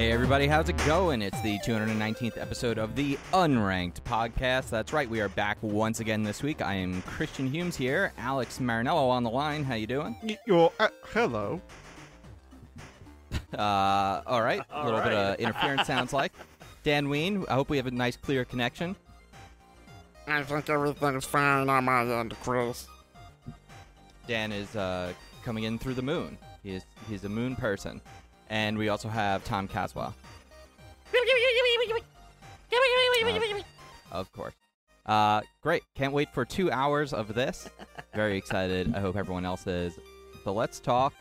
Hey everybody, how's it going? It's the 219th episode of the Unranked podcast. That's right, we are back once again this week. I am Christian Humes here, Alex Marinello on the line. How you doing? Y- Well, uh, hello. Uh, all right, a All little bit of interference sounds like. Dan Ween, I hope we have a nice clear connection. I think everything's fine on my end, Chris. Dan is uh, coming in through the moon. He is he's a moon person. And we also have Tom Caswell, of course. Uh, great. Can't wait for two hours of this. Very excited. I hope everyone else is. So let's talk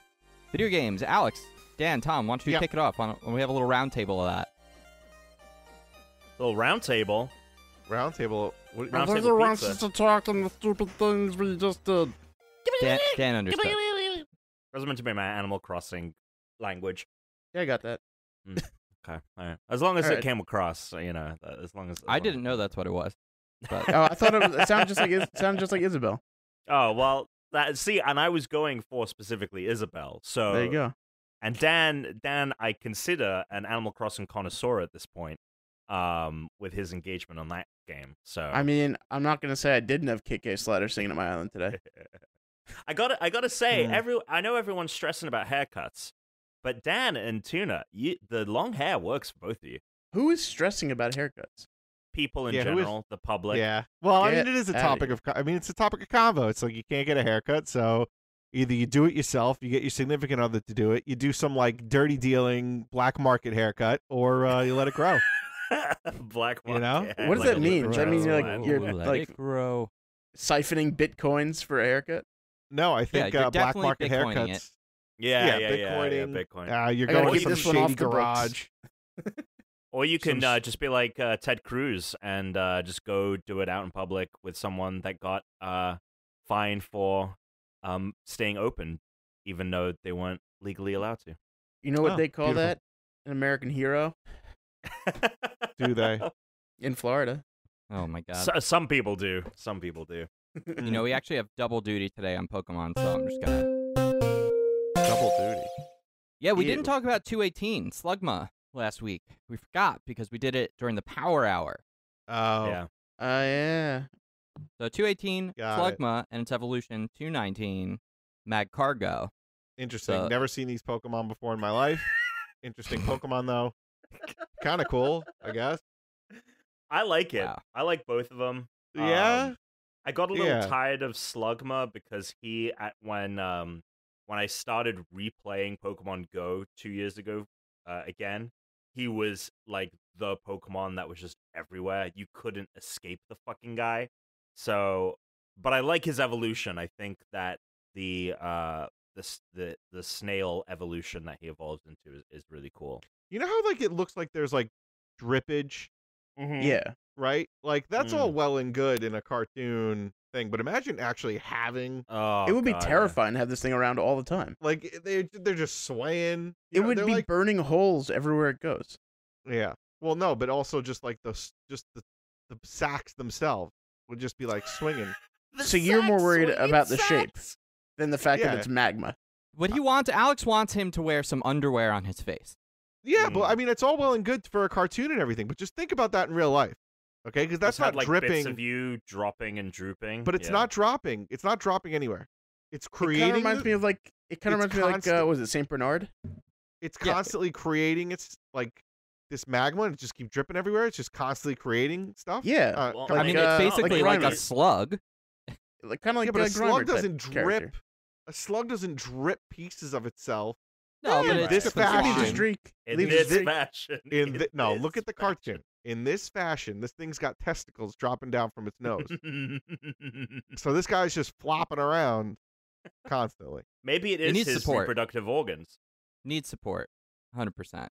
video games. Alex, Dan, Tom, why don't you Yeah. kick it off? Why don't we have a little round table of that? Little round table. Roundtable. What, Round I think he table wants us to talk on the stupid things we just did. Dan, Dan understood. That was meant to be my Animal Crossing language. Yeah, I got that. Okay, all right. As long as All it right. came across, you know, as long as as I long didn't as- know that's what it was. But Oh, I thought it, was, it sounded just like it sounded just like Isabel. Oh well, that see, and I was going for specifically Isabel. So There you go. And Dan, Dan, I consider an Animal Crossing connoisseur at this point, um, with his engagement on that game. So I mean, I'm not gonna say I didn't have KK Slider singing at my island today. I gotta, I gotta say, Yeah. every I know everyone's stressing about haircuts, but Dan and Tuna, you, the long hair works for both of you. Who is stressing about haircuts? People in Yeah, who is- general, the public. yeah. Well, I mean, it is a topic here. of. I mean, it's a topic of convo. It's like you can't get a haircut, so either you do it yourself, you get your significant other to do it, you do some like dirty dealing black market haircut, or uh, you let it grow. Black market. You know? market, What does like that mean? little Does that mean you're, like, Joe you're, Let like- it grow. Siphoning bitcoins for a haircut? No, I think you're uh, black market Bitcoining it. haircuts. yeah, yeah, yeah, yeah, Bitcoining. Bitcoin. Uh, you're I gotta keep to some this one off shady the garage. Or you Some can uh, just be like uh, Ted Cruz and uh, just go do it out in public with someone that got uh, fined for um, staying open, even though they weren't legally allowed to. You know what Oh, they call beautiful. that? An American hero Do they? in Florida. Oh my god. So, some people do. Some people do. you know, we actually have double duty today on Pokemon, so I'm just gonna. Double duty. Yeah, we Ew. didn't talk about 218 Slugma last week. We forgot because we did it during the Power Hour. Oh, Yeah. Uh, yeah. So 218 Got it. Slugma and its evolution 219 Magcargo. Interesting. So- Never seen these Pokemon before in my life. Interesting Pokemon though. kind of cool, I guess. I like it. Wow. I like both of them. Yeah. I got a little Yeah. tired of Slugma because he at when um when I started replaying Pokemon Go two years ago uh, again, he was like the Pokemon that was just everywhere. You couldn't escape the fucking guy. So, but I like his evolution. I think that the uh the the the snail evolution that he evolves into is, is really cool. You know how like it looks like there's like drippage, Yeah. Right? Like that's all Mm. well and good in a cartoon thing, but imagine actually having Oh, it would be God, yeah. terrifying to have this thing around all the time. like they they're just swaying. It know, would be like, burning holes everywhere it goes. yeah. Well, no, but also just like the just the the sacks themselves would just be like swinging. So you're more worried swinging about the shape. than the fact Yeah. that it's magma. What he wants, Alex wants him to wear some underwear on his face. Yeah, but Mm. I mean it's all well and good for a cartoon and everything, but just think about that in real life, okay? Because that's Just had, not like dripping, bits of you dropping and drooping, but it's Yeah. not dropping. It's not dropping anywhere. It's It kind creating. of reminds the- me of like it kind of it's reminds me of like uh, was it Saint Bernard? it's Yeah. constantly creating its like this magma and it just keep dripping everywhere. It's just constantly creating stuff. Yeah. Uh, Well, come I mean, Like, it's uh, basically like like, a slug. Like kind of like yeah, but uh, a slug doesn't drip. character. A slug doesn't drip pieces of itself. No, Yeah, but it's this dripping fashion- Leaves a streak. in Leaves a this streak. fashion. In the, no, look at the fashion. cartoon. In this fashion, this thing's got testicles dropping down from its nose. so this guy's just flopping around constantly. Maybe it It is needs his support. reproductive organs. Needs support. 100%.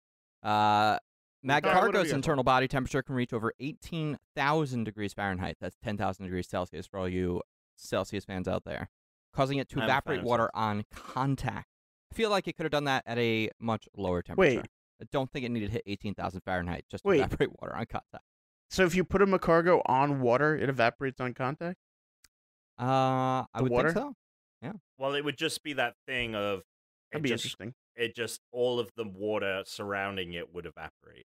Uh, Mag All right, what do we Cargo's got? internal body temperature can reach over 18,000 degrees Fahrenheit. That's 10,000 degrees Celsius for all you Celsius fans out there, causing it to I'm evaporate water on contact. I feel like it could have done that at a much lower temperature. Wait. I don't think it needed to hit 18,000 Fahrenheit just to Wait. evaporate water on contact. So if you put a Magcargo on water, it evaporates on contact. Uh, I The would water? think so. Yeah. Well, it would just be that thing of That'd be just, interesting. It just all of the water surrounding it would evaporate.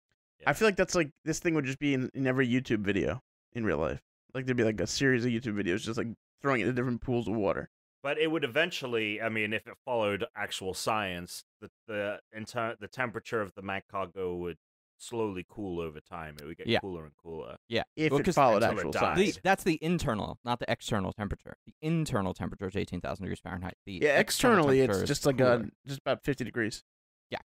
I feel like that's like this thing would just be in, in every YouTube video in real life. Like there'd be like a series of YouTube videos just like throwing it in different pools of water. But it would eventually, I mean, if it followed actual science, the the inter- the temperature of the Magcargo would slowly cool over time. It would get Yeah. cooler and cooler. Yeah. If Well, it 'cause followed until it actual dies. science. The, that's the internal, not the external temperature. The internal temperature is 18,000 degrees Fahrenheit. The yeah, external externally temperature it's is just like cooler. uh just about fifty degrees. Yeah.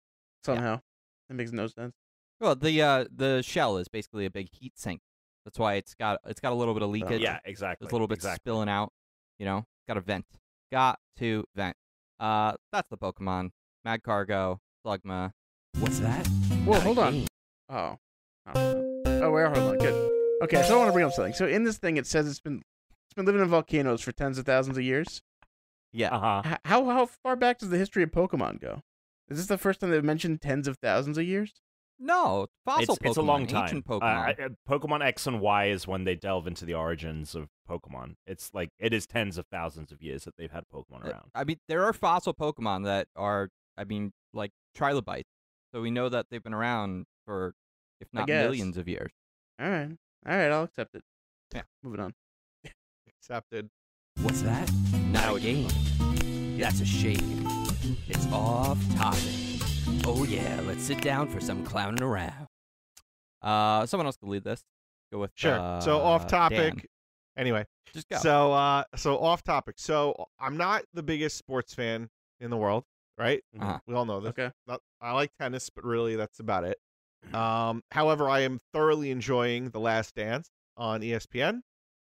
Somehow. That makes no sense. Well, the uh, the shell is basically a big heat sink. That's why it's got it's got a little bit of leakage. yeah, exactly. There's a little bit exactly. spilling out. You know, got a vent. Got to vent. Uh, that's the Pokemon. Mad Cargo, Slugma. What's that? Whoa, hold on. Oh. Oh, oh wait, hold on. Good. Okay, so I want to bring up something. So in this thing, it says it's been it's been living in volcanoes for tens of thousands of years. Yeah. Uh huh. H- How how far back does the history of Pokemon go? Is this the first time they've mentioned tens of thousands of years? No, fossil It's, Pokemon. it's a long time. Ancient Uh, Pokemon. I- Pokemon X and Y is when they delve into the origins of Pokemon. It's like it is tens of thousands of years that they've had Pokemon Uh, around. I mean, there are fossil Pokemon that are, I mean, like trilobites. So we know that they've been around for, if not millions of years. All right, all right, I'll accept it. Yeah. moving on. Accepted. What's that? Not a game. That's a shame. It's off topic. Oh yeah, let's sit down for some clowning around. Uh, someone else can lead this. Go with Sure. so off uh, topic. Dan. Anyway, Just go. so uh, so off topic. So I'm not the biggest sports fan in the world, right? Uh-huh. We all know this. Okay. Not, I like tennis, but really that's about it. Um, however, I am thoroughly enjoying The Last Dance on ESPN.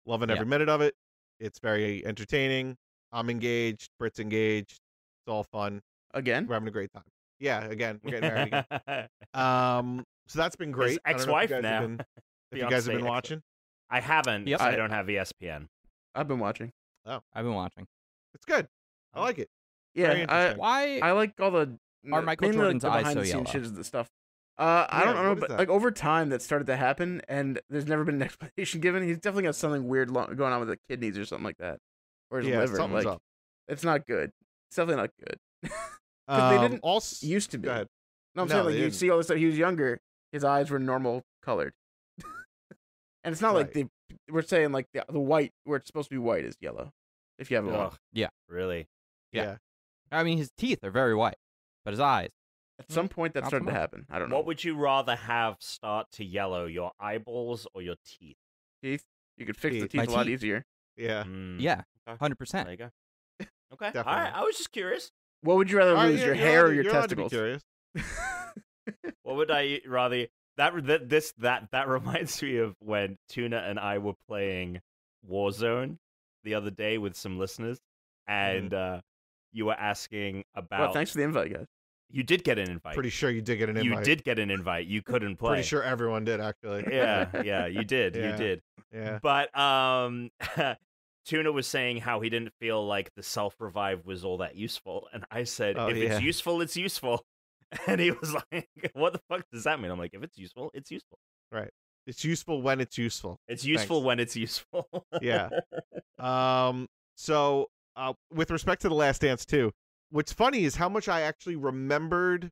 Loving Yeah. every minute of it. It's very entertaining. I'm engaged. Brit's engaged. It's all fun. Again, We're having a great time. Yeah, again, we're getting married again. Um, so that's been great. I don't know if ex-wife you guys have now. been- If you guys have been watching, I haven't. Yep. 'cause I I- don't have ESPN. I've been watching. Oh, I've been watching. it's good. I like it. Yeah, I. Why? I like all the Are Michael mainly, like, Jordan's the eyes behind so the scenes yellow? shit is the stuff. Uh, I don't know, but that? like over time that started to happen, and there's never been an explanation given. He's definitely got something weird lo- going on with the kidneys or something like that, or his yeah, liver. something's Like up. it's not good. It's definitely not good. 'Cause they Um, didn't also, Used to be. Go ahead. No, I'm No, saying like you didn't. see all this stuff. He was younger. His eyes were normal colored, and it's not like they. We're saying like the the white where it's supposed to be white is yellow. If you have it on. Yeah. Really? Yeah. I mean, his teeth are very white, but his eyes. At some point, that Not started to happen. I don't know. What would you rather have start to yellow, your eyeballs or your teeth? teeth? You could fix the Teeth. teeth My a lot teeth. easier. Yeah. Mm, Yeah, Hundred percent. There you go. Okay. All right. I was just curious. What would you rather All right, lose, yeah, your hair allowed or your you're allowed to be testicles? curious. What would I rather? That that this that that reminds me of when Tuna and I were playing Warzone the other day with some listeners, and uh, you were asking about. well, thanks for the invite, guys. You did get an invite. Pretty sure you did get an invite. you did get an invite. You couldn't play. Pretty sure everyone did actually. Yeah, yeah, you did. Yeah. You did. Yeah. But um Tuna was saying how he didn't feel like the self revive was all that useful. And I said, Oh, if yeah. it's useful, it's useful. And he was like, What the fuck does that mean? I'm like, if it's useful, it's useful. Right. It's useful when it's useful. It's useful Thanks. when it's useful. Yeah. Um. So, uh, with respect to the Last Dance too, what's funny is how much I actually remembered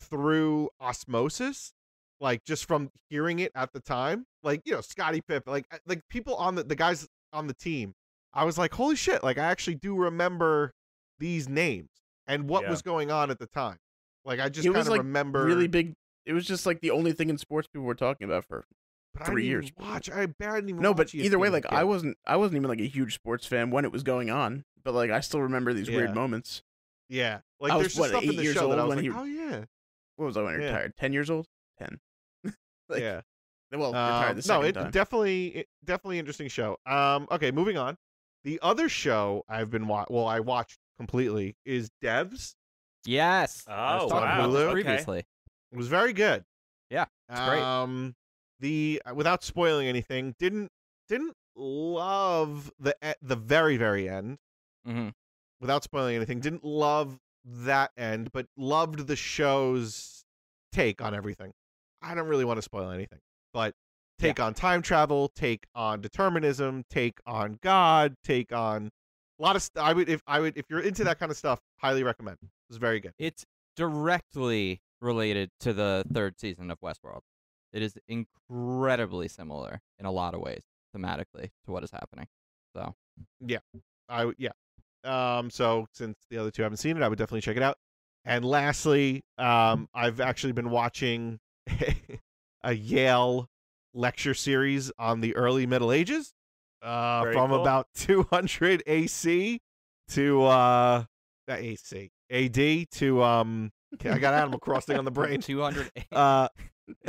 through osmosis, like just from hearing it at the time. Like you know, Scotty Pip, like like people on the the guys on the team. I was like, holy shit! Like I actually do remember these names and what Yeah. was going on at the time. Like I just kind of like, remember Really big. It was just like the only thing in sports people were talking about for. but I three didn't years. Watch, I, I didn't even No, but either way, ESPN as a like I wasn't. I wasn't even like a huge sports fan when it was going on. But like I still remember these Yeah. weird moments. Yeah, like I was, there's what, eight the years show that I old when like, he- oh yeah, What was I when I Yeah. retired? Ten years old. Ten. Like, yeah. Well, retired Um, no, it time. definitely, it, definitely interesting show. Um, okay, moving on. The other show I've been wa- well, I watched completely is Devs. Yes. Oh, I was talking wow. about this Hulu? Okay. previously. It was very good. Yeah, it's great. Um, the without spoiling anything, didn't didn't love the e- the very very end. hmm Without spoiling anything, didn't love that end, but loved the show's take on everything. I don't really want to spoil anything, but take on time travel, take on determinism, take on God, take on a lot of I would if I would if you're into that kind of stuff, highly recommend. It's very good. It's directly related to the third season of Westworld. It is incredibly similar in a lot of ways thematically to what is happening. So Yeah. I yeah. Um. So since the other two haven't seen it, I would definitely check it out. And lastly, um, I've actually been watching a Yale lecture series on the early Middle Ages, uh, from cool. about 200 AC to uh, AC AD to um. okay, I got Animal Crossing on the brain. 200 Uh,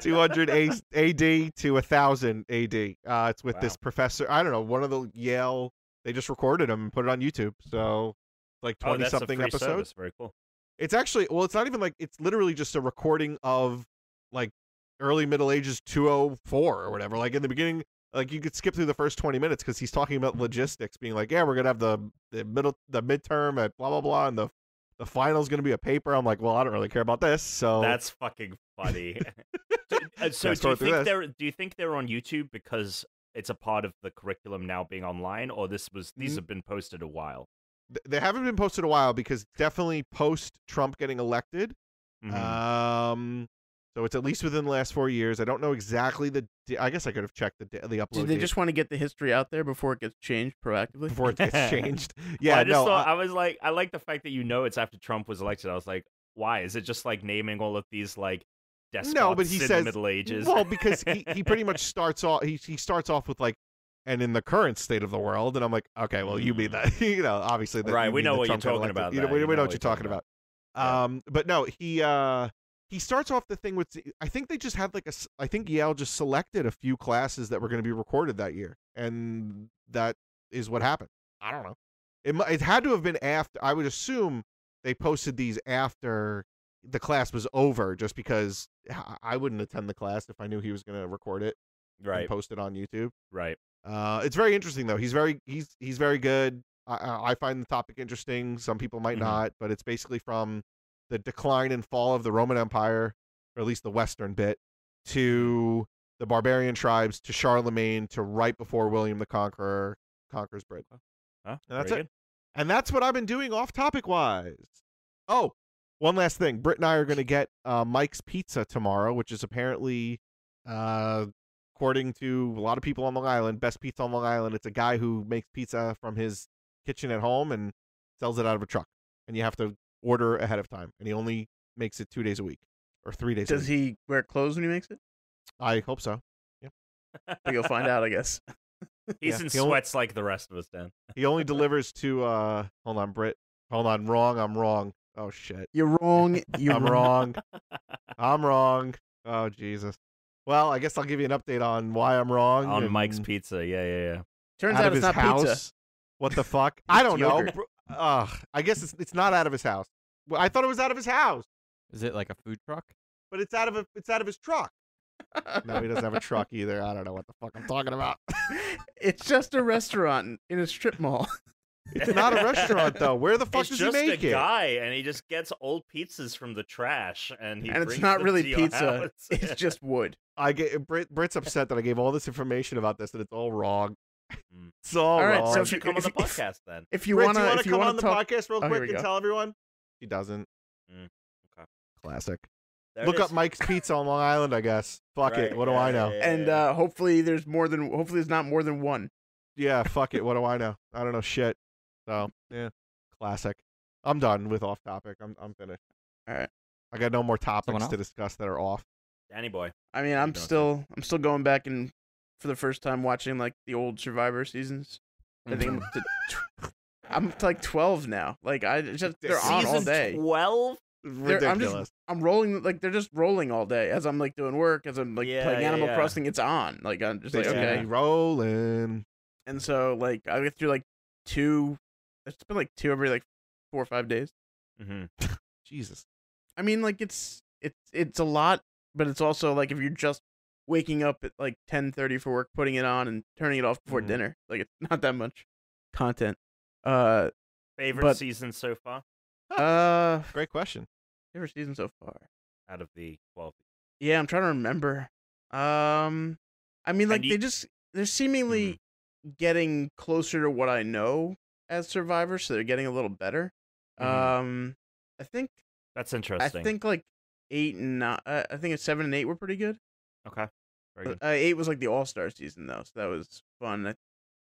200 A- AD to 1000 AD. Uh, it's with this professor. I don't know, one of the Yale. They just recorded him and put it on YouTube. So, like oh, 20 that's a something episodes. service. Very cool. It's actually, well, it's not even like, it's literally just a recording of like early Middle Ages 204 or whatever. Like in the beginning, like you could skip through the first 20 minutes because he's talking about logistics, being like, yeah, we're going to have the, the middle, the midterm at blah, blah, blah. And the, the final's going to be a paper. I'm like, well, I don't really care about this. So, That's fucking funny. so, uh, so do you think this. they're do you think they're on YouTube because it's a part of the curriculum now being online, or this was these Mm. have been posted a while? they haven't been posted a while because definitely post Trump getting elected. Mhm. Um, so it's at least within the last four years. I don't know exactly the. I guess I could have checked the the upload Did they date just want to get the history out there before it gets changed proactively? before it gets changed. Well, Yeah, I just no. thought I- I was like, I like the fact that you know it's after Trump was elected. I was like, why? Is it just like naming all of these like despots No, but he in says- the Middle Ages? well, because he, he pretty much starts off. He he starts off with like, and in the current state of the world, and I'm like, okay, well, you mean that, you know, obviously, that Mm. Right, we know what you're talking elected. about You know, we, know know what you're talking talking about. Um, but no, he uh he starts off the thing with I think they just had like a I think Yale just selected a few classes that were going to be recorded that year, and that is what happened. I don't know. It it had to have been after. I would assume they posted these after the class was over, just because I wouldn't attend the class if I knew he was going to record it right, and post it on YouTube. right. Uh, it's very interesting though. He's very he's he's very good. I- I, find the topic interesting. Some people might Mhm. not, but it's basically from the decline and fall of the Roman Empire, or at least the western bit, to the barbarian tribes, to Charlemagne, to right before William the Conqueror conquers Britain. Huh? And that's it. good. And that's what I've been doing off topic wise. Oh, one last thing. Britt and I are going to get uh, Mike's Pizza tomorrow, which is apparently, uh, according to a lot of people on Long Island, best pizza on Long Island. It's a guy who makes pizza from his kitchen at home and sells it out of a truck. And you have to order ahead of time. And he only makes it two days a week or three days a Does week. he wear clothes when he makes it? I hope so. But you'll find out, I guess. He's Yeah, in he only- sweats like the rest of us, Dan. He only delivers to, uh, hold on, Britt. Hold on, wrong. I'm wrong. Oh, shit. You're wrong. You're I'm wrong. I'm wrong. Oh Jesus. Well, I guess I'll give you an update on why I'm wrong. On Mike's Pizza, yeah, yeah, yeah. Turns out out, it's not house. pizza. What the fuck? I don't know. Yogurt. Ugh. I guess it's it's not out of his house. Well, I thought it was out of his house, Is it like a food truck? but it's out of a it's out of his truck. No, he doesn't have a truck either. I don't know what the fuck I'm talking about. it's just a restaurant in a strip mall. It's not a restaurant though. Where the fuck It's does he make it? Just a guy, and he just gets old pizzas from the trash, and he and it's not them really pizza. It's just wood. I get Brit, Brit's upset that I gave all this information about this and it's all wrong. Mm. It's all, All right, wrong. So don't if you you- come on the if podcast then? If you wanna, do you want to come wanna on the talk, podcast real Oh, quick and go. tell everyone? He doesn't. Mm, okay. Classic. There Look up. Mike's Pizza on Long Island, I guess. Fuck Right, it. What do I know? yeah, yeah, and uh, hopefully there's more than. Hopefully there's not more than one. Yeah, fuck it. What do I know? I don't know shit. So yeah, classic. I'm done with off topic. I'm I'm finished. All right. I got no more topics to discuss that are off. Danny boy. I mean, I'm still, I'm still going back and for the first time watching like the old Survivor seasons. I think I'm, to I'm to like 12 now. Like I just they're on all day. Twelve. They're- I'm just I'm rolling like they're just rolling all day as I'm like doing work as I'm like Yeah, playing yeah, Animal yeah. Crossing. It's on. Like I'm just They like okay. rolling. And so like I get through like two. It's been like two every like four or five days. Mm-hmm. Jesus. I mean, like it's it's it's a lot, but it's also like if you're just waking up at like ten thirty for work, putting it on and turning it off before Mhm. dinner, like it's not that much content. Uh, Favorite But- season so far uh, Great question. favorite season so far. out of the twelve. Yeah, I'm trying to remember. Um, I mean, like And you- they just they're seemingly getting closer to what I know. as Survivor, so they're getting a little better. Mhm. Um, I think That's interesting. I think like eight and nine. Uh, I think it's seven and eight were pretty good. Okay. Uh, eight was like the All Star season though, so that was fun. I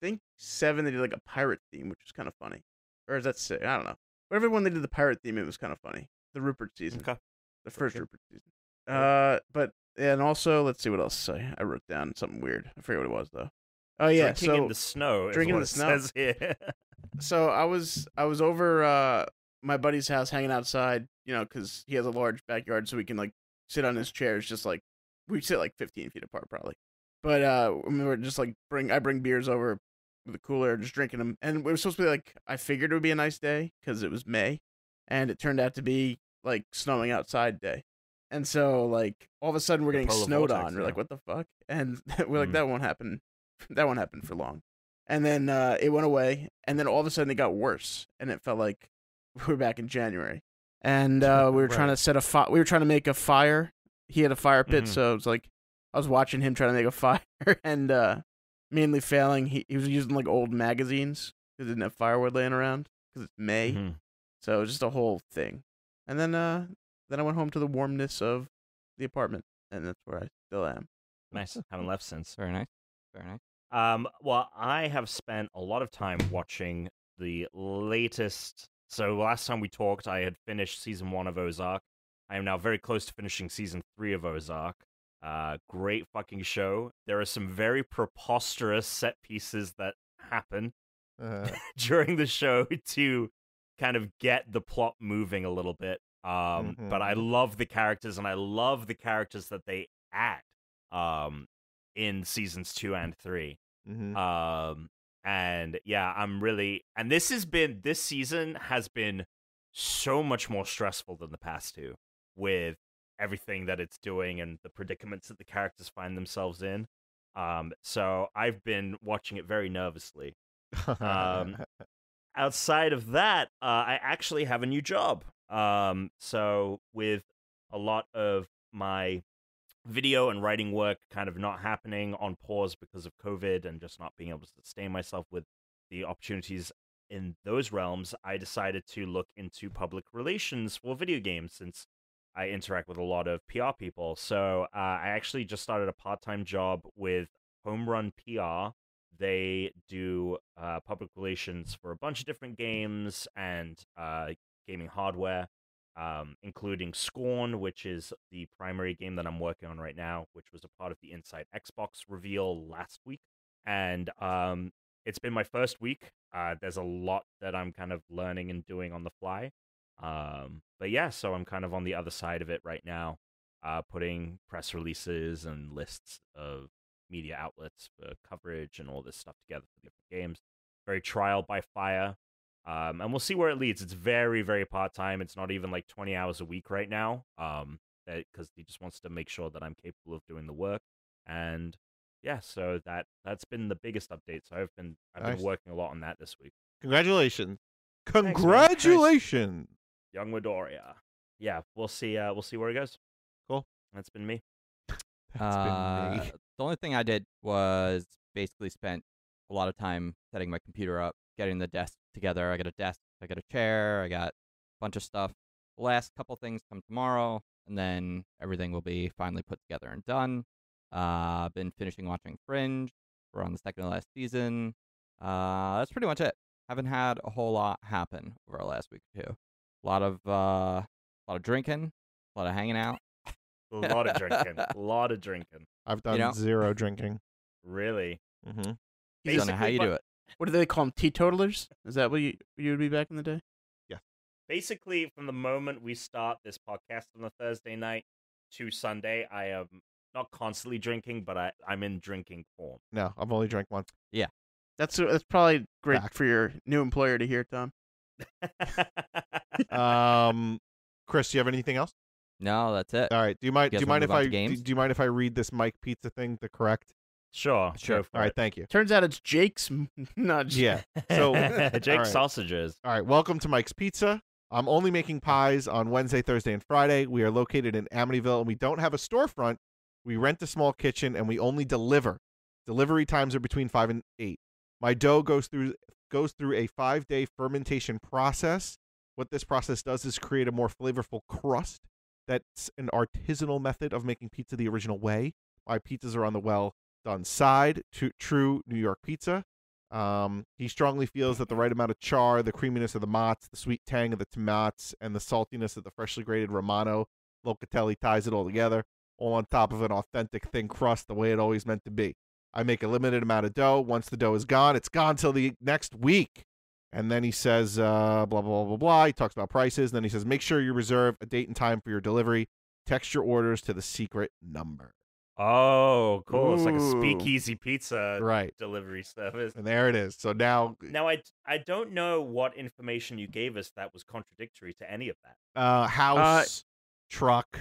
think seven they did like a pirate theme, which was kind of funny. Or is that six? I don't know. Whatever one they did the pirate theme, it was kind of funny. The Rupert season, Okay. the first good. Rupert season. Uh, but and also let's see what else I I wrote down something weird. I forget what it was though. Oh yeah, Drinking so in the snow. drinking in the snow. Says here. so I was I was over uh my buddy's house hanging outside, you know, because he has a large backyard, so we can like sit on his chairs, just like we sit like 15 feet apart probably. But uh, we were just like bring I bring beers over with a cooler, just drinking them, and it was supposed to be like I figured it would be a nice day because it was May, and it turned out to be like snowing outside day. And so, like, all of a sudden, we're The getting snowed vortex, on. We're yeah. like, "What the fuck?" And we're like, Mm. "That won't happen. That won't happen for long." And then uh, it went away, and then all of a sudden it got worse, and it felt like we were back in January. And uh, we were trying to set a fire. We were trying to make a fire. He had a fire pit, Mhm. so it was like I was watching him trying to make a fire, and uh, mainly failing. He he was using like old magazines because didn't have firewood laying around because it's May, Mhm. so it was just a whole thing. And then uh, then I went home to the warmness of the apartment, and that's where I still am. Nice. Haven't left since. Very nice. Very nice. Um, well, I have spent a lot of time watching the latest. So last time we talked, I had finished season one of Ozark. I am now very close to finishing season three of Ozark. Uh, great fucking show. There are some very preposterous set pieces that happen Uh, during the show to kind of get the plot moving a little bit. Um, but I love the characters and I love the characters that they add um in seasons two and three. mhm. Um, and yeah, I'm really, and this has been, this season has been so much more stressful than the past two with everything that it's doing and the predicaments that the characters find themselves in. Um, so I've been watching it very nervously. um, outside of that, uh, I actually have a new job. Um, so with a lot of my video and writing work kind of not happening on pause because of COVID and just not being able to sustain myself with the opportunities in those realms, I decided to look into public relations for video games since I interact with a lot of PR people. So uh, I actually just started a part time job with Home Run PR. They do uh, public relations for a bunch of different games and uh, gaming hardware, um, including Scorn, which is the primary game that I'm working on right now, which was a part of the Inside Xbox reveal last week. And um, it's been my first week. Uh, there's a lot that I'm kind of learning and doing on the fly. Um, but yeah, so I'm kind of on the other side of it right now, uh, putting press releases and lists of media outlets for coverage and all this stuff together for different games. Very trial by fire. Um, and we'll see where it leads. It's very, very part time. It's not even like 20 hours a week right now. Um, because he just wants to make sure that I'm capable of doing the work. And yeah, so that that's been the biggest update. So I've been I've Nice. been working a lot on that this week. Congratulations. Congratulations. Young Midoriya. Yeah, we'll see. Uh, we'll see where it goes. Cool. That's been me. That's been Uh, me. the only thing I did was basically spent a lot of time setting my computer up, getting the desk together. I got a desk, I got a chair, I got a bunch of stuff. The last couple things come tomorrow, and then everything will be finally put together and done. Uh, I've been finishing watching Fringe. We're on the second to last season. Uh, that's pretty much it. Haven't had a whole lot happen over the last week or two. A lot of uh, a lot of drinking, a lot of hanging out. A lot of drinking. A lot of drinking. I've done know- zero drinking. Really. Mm-hmm. He's Don't know how you do it. What do they call them? Teetotalers? Is that what you you would be back in the day? Yeah. Basically, from the moment we start this podcast on a Thursday night to Sunday, I am not constantly drinking, but I, I'm in drinking form. No, I've only drank once. Yeah. That's that's probably great Fact. for your new employer to hear, Tom. Um, Chris, do you have anything else? No, that's it. All right. Do you mind? You Do you mind if I? to Do, do you mind if I read this Mike Pizza thing? The correct. sure. Sure. All right. it. Thank you. Turns out it's Jake's m- nudge. Yeah. So, Jake all right. sausages. All right. Welcome to Mike's Pizza. I'm only making pies on Wednesday, Thursday, and Friday. We are located in Amityville, and we don't have a storefront. We rent a small kitchen, and we only deliver. Delivery times are between five and eight. My dough goes through goes through a five day fermentation process. What this process does is create a more flavorful crust. That's an artisanal method of making pizza the original way. My pizzas are on the well done side, to true New York pizza. Um, he strongly feels that the right amount of char, the creaminess of the mozz, the sweet tang of the tomats, and the saltiness of the freshly grated Romano Locatelli ties it all together, all on top of an authentic thin crust, the way it always meant to be. I make a limited amount of dough. Once the dough is gone, it's gone till the next week. And then he says, uh, blah, blah, blah, blah, blah. He talks about prices. And then he says, make sure you reserve a date and time for your delivery. Text your orders to the secret number. Oh, cool! It's like a speakeasy pizza Right. delivery service. And there it is. So now, Now, I I don't know what information you gave us that was contradictory to any of that. uh, house, truck.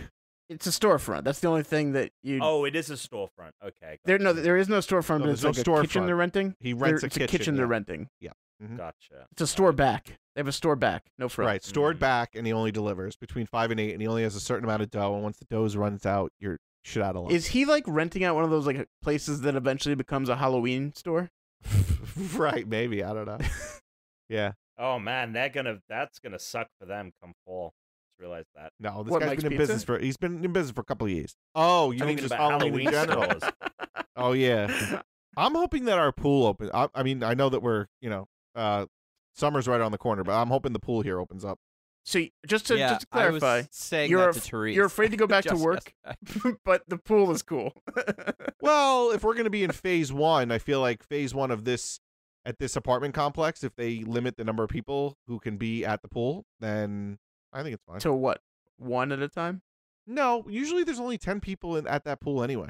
It's a storefront. That's the only thing that you. Oh, it is a storefront. Okay, there no, there is no storefront. No, but it's there's like no a kitchen they're renting. He They're- rents a it's kitchen. a kitchen they're renting. yeah. renting. gotcha. It's a store back. They have a store back. No front. Right, stored Mm. back, and he only delivers between five and eight, and he only has a certain amount of dough. And once the dough runs out, you're shit out of luck. Is he like renting out one of those like places that eventually becomes a Halloween store? right? Maybe I don't know. yeah, Oh man, they're gonna that's gonna suck for them come fall. Just realized that. no, this What, guy's Mike's been in Pizza? business for he's been in business for a couple of years. Oh, you I mean mean just about Halloween, in general? stores. Oh yeah, I'm hoping that our pool opens. I, I mean, I know that we're you know, uh, summer's right on the corner, but I'm hoping the pool here opens up. So y- just to yeah, just to clarify, was saying you're that af- to Therese. you're afraid to go back to just work, yesterday. but the pool is cool. Well, if we're going to be in phase one, I feel like phase one of this at this apartment complex, if they limit the number of people who can be at the pool, then I think it's fine. to what? One at a time? no, usually there's only ten people in, at that pool anyway.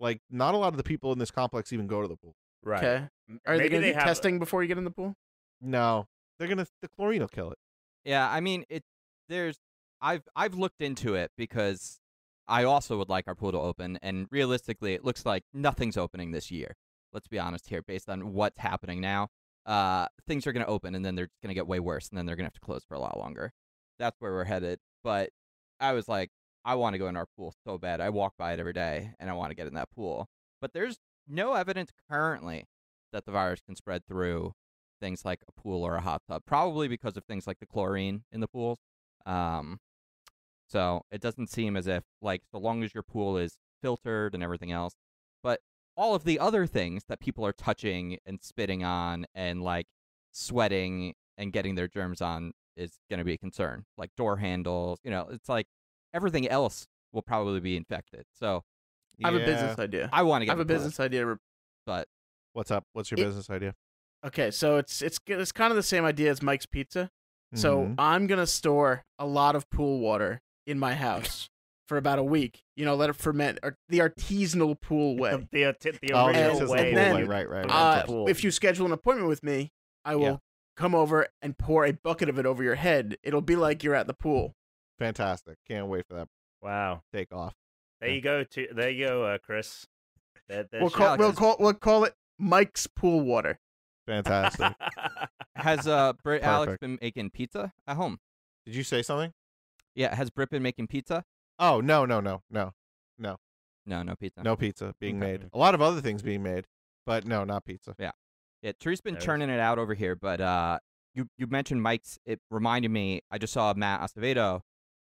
Like, not a lot of the people in this complex even go to the pool. Right. Okay. M- Are they going to be do have testing before you get in the pool? No, they're gonna the chlorine will kill it. Yeah, I mean, it. There's, I've I've looked into it because I also would like our pool to open, and realistically, it looks like nothing's opening this year. Let's be honest here, based on what's happening now. Uh, things are going to open, and then they're going to get way worse, and then they're going to have to close for a lot longer. That's where we're headed. But I was like, I want to go in our pool so bad. I walk by it every day, and I want to get in that pool. But there's no evidence currently that the virus can spread through things like a pool or a hot tub, probably because of things like the chlorine in the pools. Um, so it doesn't seem as if, like, so long as your pool is filtered and everything else, but all of the other things that people are touching and spitting on and like sweating and getting their germs on is going to be a concern. Like door handles, you know, it's like everything else will probably be infected. So I have a Yeah. business idea. I want to I get have a in the business idea. but What's up? What's your It- business idea? Okay, so it's it's it's kind of the same idea as Mike's Pizza. So Mhm. I'm gonna store a lot of pool water in my house for about a week. You know, let it ferment. Ar- the artisanal pool way. the, the, the oh, original yeah, and- it's way. and that then- you- right, right, right. Uh, pool. if you schedule an appointment with me, I will Yeah. Come over and pour a bucket of it over your head. It'll be like you're at the pool. Fantastic. Can't wait for that wow. take off. There you go. To there you go, uh, Chris. There, We'll call we'll call we'll call it Mike's pool water. Fantastic. has uh Brit Alex been making pizza at home? Did you say something? Yeah, has Brit been making pizza? Oh no no, no, no, no, No, no pizza. no pizza being Okay. made. A lot of other things being made, but no, not pizza. Yeah, Teresa's been There it is. churning it out over here, but uh, you you mentioned Mike's. It reminded me. I just saw Matt Acevedo.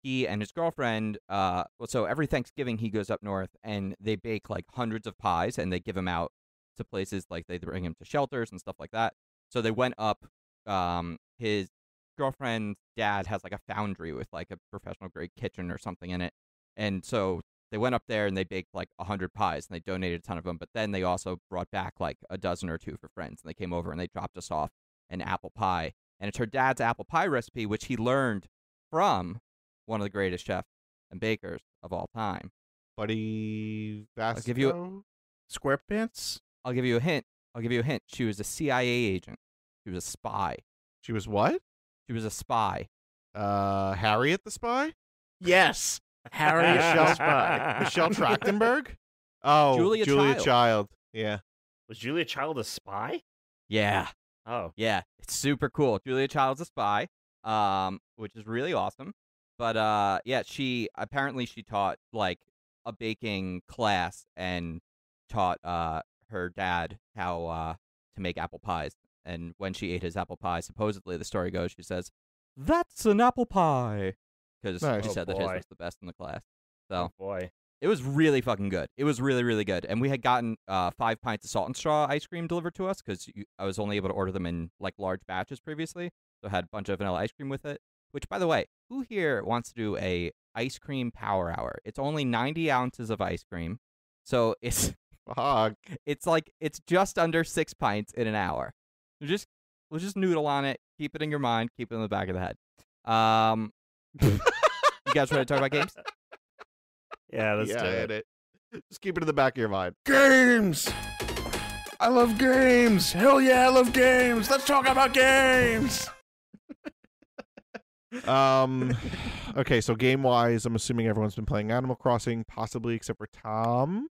He and his girlfriend. Uh, well, so every Thanksgiving he goes up north and they bake like hundreds of pies and they give them out to places like they bring him to shelters and stuff like that. So they went up. Um, his girlfriend's dad has like a foundry with like a professional grade kitchen or something in it, and so they went up there and they baked like a hundred pies and they donated a ton of them. But then they also brought back like a dozen or two for friends and they came over and they dropped us off an apple pie. And it's her dad's apple pie recipe, which he learned from one of the greatest chefs and bakers of all time. Buddy Vasco. give you SquarePants. I'll give you a hint. I'll give you a hint. She was a CIA agent. She was a spy. She was what? She was a spy. Uh, Harriet the Spy? Yes, Harry Michelle- Spy. Michelle Trachtenberg? Oh, Julia Julia Child. Child. Yeah. Was Julia Child a spy? Yeah. Oh, Yeah, it's super cool. Julia Child's a spy, um, which is really awesome. But uh, yeah, she apparently she taught like a baking class and taught uh her dad how uh to make apple pies. And when she ate his apple pie, supposedly the story goes, she says, "That's an apple pie," because Nice. she Oh, said that his was the best in the class. So Oh boy. it was really fucking good. It was really, really good. And we had gotten uh, five pints of salt and straw ice cream delivered to us because I was only able to order them in like large batches previously. So I had a bunch of vanilla ice cream with it. Which, by the way, who here wants to do a ice cream power hour? It's only 90 ounces of ice cream. So it's Fuck. it's like it's just under six pints in an hour. Just we'll just noodle on it, keep it in your mind, keep it in the back of the head. Um, you guys ready to talk about games? Yeah, let's yeah, do it. it. Just keep it in the back of your mind. Games. I love games. Hell yeah, I love games. Let's talk about games. Um, okay, so game wise, I'm assuming everyone's been playing Animal Crossing, possibly except for Tom.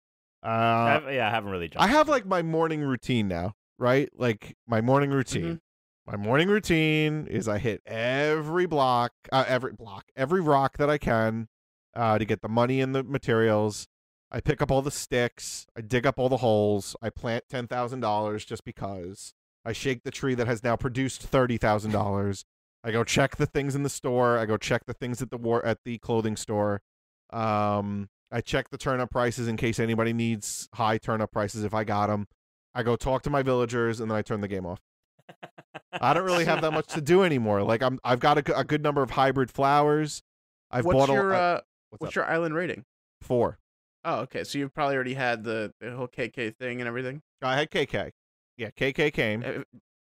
Uh, I've- yeah, I haven't really. I have like my morning routine now, right? Like my morning routine. My morning routine is I hit every block, uh, every block, every rock that I can, uh, to get the money and the materials. I pick up all the sticks. I dig up all the holes. I plant ten thousand dollars just because. I shake the tree that has now produced thirty thousand dollars. I go check the things in the store. I go check the things at the war at the clothing store. Um, I check the turnip prices in case anybody needs high turnip prices if I got them. I go talk to my villagers and then I turn the game off. I don't really have that much to do anymore. Like I'm, I've got a good number of hybrid flowers. I've what's bought your a, uh, what's, what's your island rating? four. Oh, okay. So you've probably already had the, the whole KK thing and everything. I had KK. Yeah, KK came. Uh,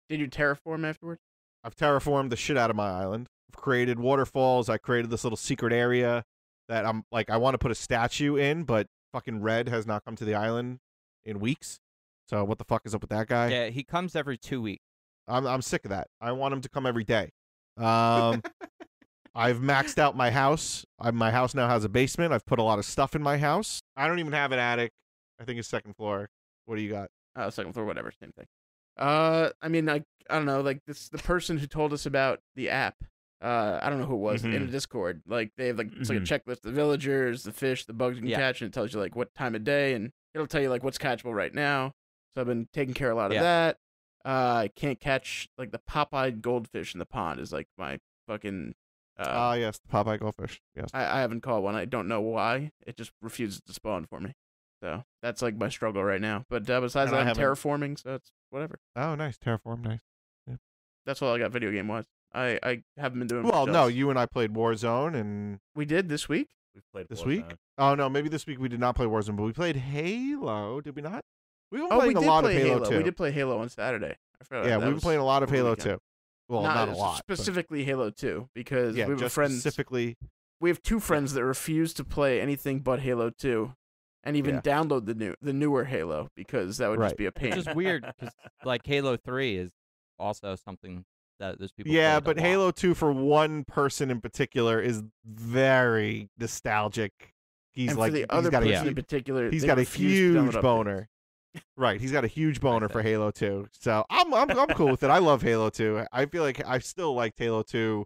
Did you terraform afterwards? I've terraformed the shit out of my island. I've created waterfalls. I created this little secret area that I'm like I want to put a statue in, but fucking Red has not come to the island in weeks. So what the fuck is up with that guy? Yeah, he comes every two weeks. I'm I'm sick of that. I want him to come every day. Um, I've maxed out my house. I, my house now has a basement. I've put a lot of stuff in my house. I don't even have an attic. I think it's second floor. What do you got? Oh, second floor, whatever, same thing. Uh, I mean, I I don't know, like this the person who told us about the app. Uh, I don't know who it was in Mhm. the Discord. Like they have like it's like a Mhm. checklist: the villagers, the fish, the bugs you can Yeah. catch, and it tells you like what time of day, and it'll tell you like what's catchable right now. So I've been taking care of a lot of Yeah. that. Uh, I can't catch like the pop-eyed goldfish in the pond is like my fucking. Uh, Ah, yes, the Popeye goldfish. Yes. I, I haven't caught one. I don't know why. It just refuses to spawn for me. So that's like my struggle right now. But uh, besides that, I'm terraforming, so it's whatever. Oh, nice. Terraform, nice. That's all I got video game wise. I, I haven't been doing Well, no, you and I played Warzone, and we did this week. We've played this Warzone. week? oh no, maybe this week we did not play Warzone, but we played Halo. Did we not? We've been Oh, we playing did a lot play of Halo, Halo. too. We did play Halo on Saturday. I forgot yeah, we've been playing a lot of Halo weekend. too. Well, not, a lot. but- Specifically Halo 2 because yeah, we have a just friend. specifically. We have two friends that refuse to play anything but Halo 2, and even Yeah. download the new the newer Halo because that would Right. just be a pain. Which is weird because like Halo Three is also something that there's people. Yeah, playing a but lot. Halo 2 for one person in particular is very nostalgic. He's and like for the he's other got person hu- in particular, he's got a refuse to download huge boner. Right, he's got a huge boner for. Halo 2. So I'm I'm I'm cool with it. I love Halo 2. I feel like I still liked Halo 2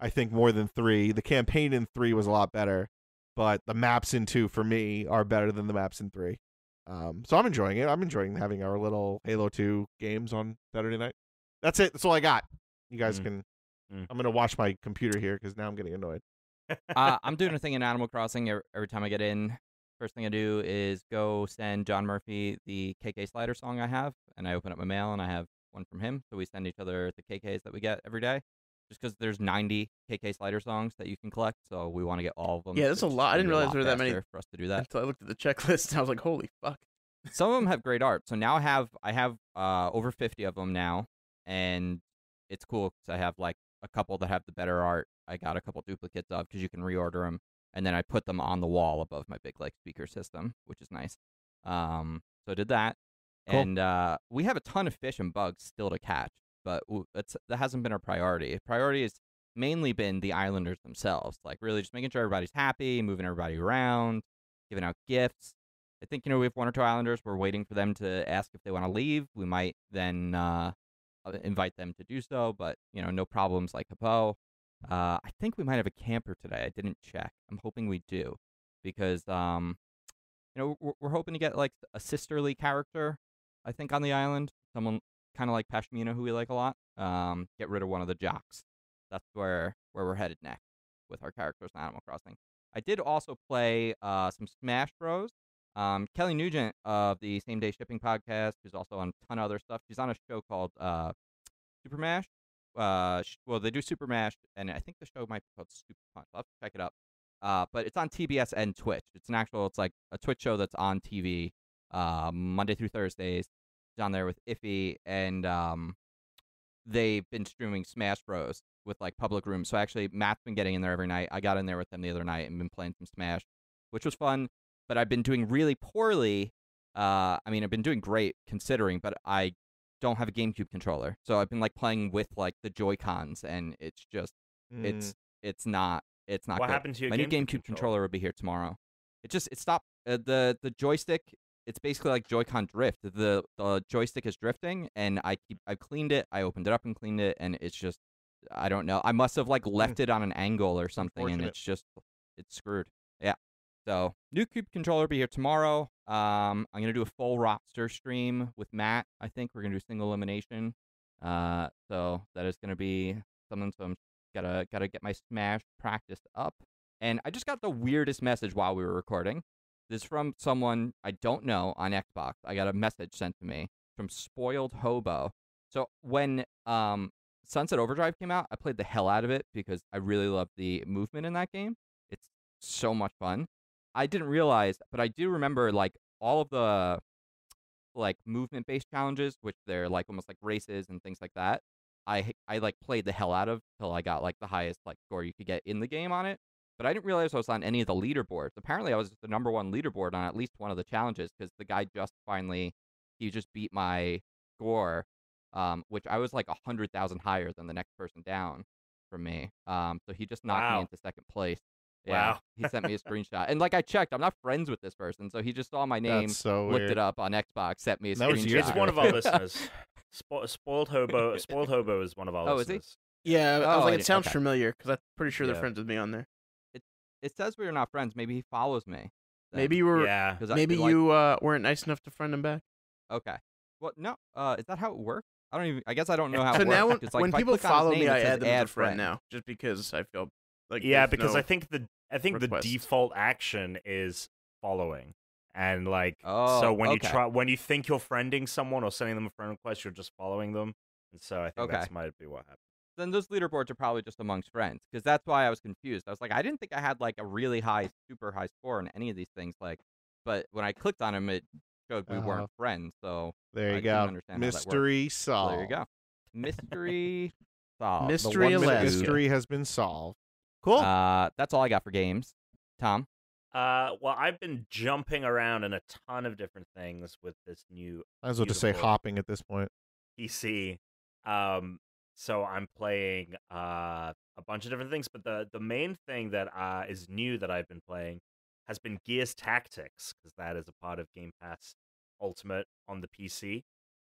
I think more than 3. The campaign in 3 was a lot better, but the maps in 2 for me are better than the maps in 3. Um so I'm enjoying it. I'm enjoying having our little Halo 2 games on Saturday night. That's it. That's all I got. You guys Mm. can Mm. I'm going to watch my computer here cuz now I'm getting annoyed. uh, I'm doing a thing in Animal Crossing every, every time I get in. First thing I do is go send John Murphy the KK Slider song I have, and I open up my mail and I have one from him. So we send each other the KKs that we get every day, just because there's 90 KK Slider songs that you can collect. So we want to get all of them. Yeah, that's a lot. I didn't realize there were that many- for us to do that. Until I looked at the checklist, and I was like, "Holy fuck!" Some of them have great art. So now I have I have uh, over 50 of them now, and it's cool because I have like a couple that have the better art. I got a couple duplicates of because you can reorder them, and then I put them on the wall above my big like speaker system, which is nice. Um, so I did that, Cool. and uh, we have a ton of fish and bugs still to catch, but that's that hasn't been our priority. Priority has mainly been the islanders themselves, like really just making sure everybody's happy, moving everybody around, giving out gifts. I think you know we have one or two islanders. We're waiting for them to ask if they want to leave. We might then uh, uh, invite them to do so, but you know, no problems like Hippo. Uh, I think we might have a camper today. I didn't check. I'm hoping we do because um, you know we're, we're hoping to get like a sisterly character. I think on the island, someone kind of like Pashmina, who we like a lot. Um, get rid of one of the jocks. That's where where we're headed next with our characters in Animal Crossing. I did also play uh, some Smash Bros. Um, Kelly Nugent of the Same Day Shipping podcast, who's also on a ton of other stuff. She's on a show called uh, Super Mash. Uh, well, they do Super Mash, and I think the show might be called Super Punch. I'll have to check it up. Uh, but it's on TBS and Twitch. It's an actual, it's like a Twitch show that's on TV uh, Monday through Thursdays. It's on there with Iffy, and um, they've been streaming Smash Bros with like public rooms. So actually, Matt's been getting in there every night. I got in there with them the other night and been playing some Smash, which was fun. But I've been doing really poorly. Uh, I mean, I've been doing great considering, but I don't have a GameCube controller, so I've been like playing with like the Joy Cons, and it's just it's it's not it's not. What good. happened to your My new GameCube GameCube controller? controller will be here tomorrow. It just it stopped uh, the the joystick. It's basically like Joy-Con drift. The the joystick is drifting, and I keep I cleaned it. I opened it up and cleaned it, and it's just I don't know. I must have like left it on an angle or something, and it's just it's screwed. Yeah. So new cube controller will be here tomorrow. Um, I'm gonna do a full roster stream with Matt. I think we're gonna do single elimination. Uh, so that is gonna be something. So I'm gotta gotta get my Smash practice up. And I just got the weirdest message while we were recording. This is from someone I don't know on Xbox. I got a message sent to me from Spoiled Hobo. So when um Sunset Overdrive came out, I played the hell out of it because I really love the movement in that game. It's so much fun. I didn't realize, but I do remember like all of the like movement based challenges, which they're like almost like races and things like that. I I like played the hell out of till I got like the highest like score you could get in the game on it. But I didn't realize I was on any of the leaderboards. Apparently, I was the number one leaderboard on at least one of the challenges because the guy just finally he just beat my score, um, which I was like a hundred thousand higher than the next person down from me. Um, so he just knocked Wow. me into second place. Yeah, Wow. he sent me a screenshot, and like I checked, I'm not friends with this person, so he just saw my name, That's so looked weird. it up on Xbox, sent me a That was screenshot. years It's ago. one of our listeners. Spo- spoiled hobo. Spoiled hobo is one of our Oh, is he? listeners. Yeah, I Oh, was like, I it sounds okay. familiar because I'm pretty sure they're friends with me on there. It it says we are not friends. Maybe he follows me. then, Maybe you were, Yeah. 'cause I- maybe like- you uh, weren't nice enough to friend him back. Okay. Well, no. Uh, is that how it works? I don't even. I guess I don't know how so it works. now like, when people click on his follow name, me, I says add them as a add friend now, just because I feel like yeah, because no- I think the I think request. the default action is following, and like Oh, so when you try when you think you're friending someone or sending them a friend request, you're just following them, and so I think Okay. that might be what happened. Then those leaderboards are probably just amongst friends, because that's why I was confused. I was like, I didn't think I had like a really high, super high score in any of these things. Like, but when I clicked on them, it showed we Uh-huh. weren't friends. So There I you didn't go. understand how that. Mystery so solved. there you go. Mystery solved. Mystery the one mystery has been solved. Cool. Uh, that's all I got for games. Tom. Uh, well, I've been jumping around in a ton of different things with this new I was about to say hopping at this point. PC. Um, so I'm playing uh, a bunch of different things, but the the main thing that uh, is new that I've been playing has been Gears Tactics because that is a part of Game Pass Ultimate on the PC.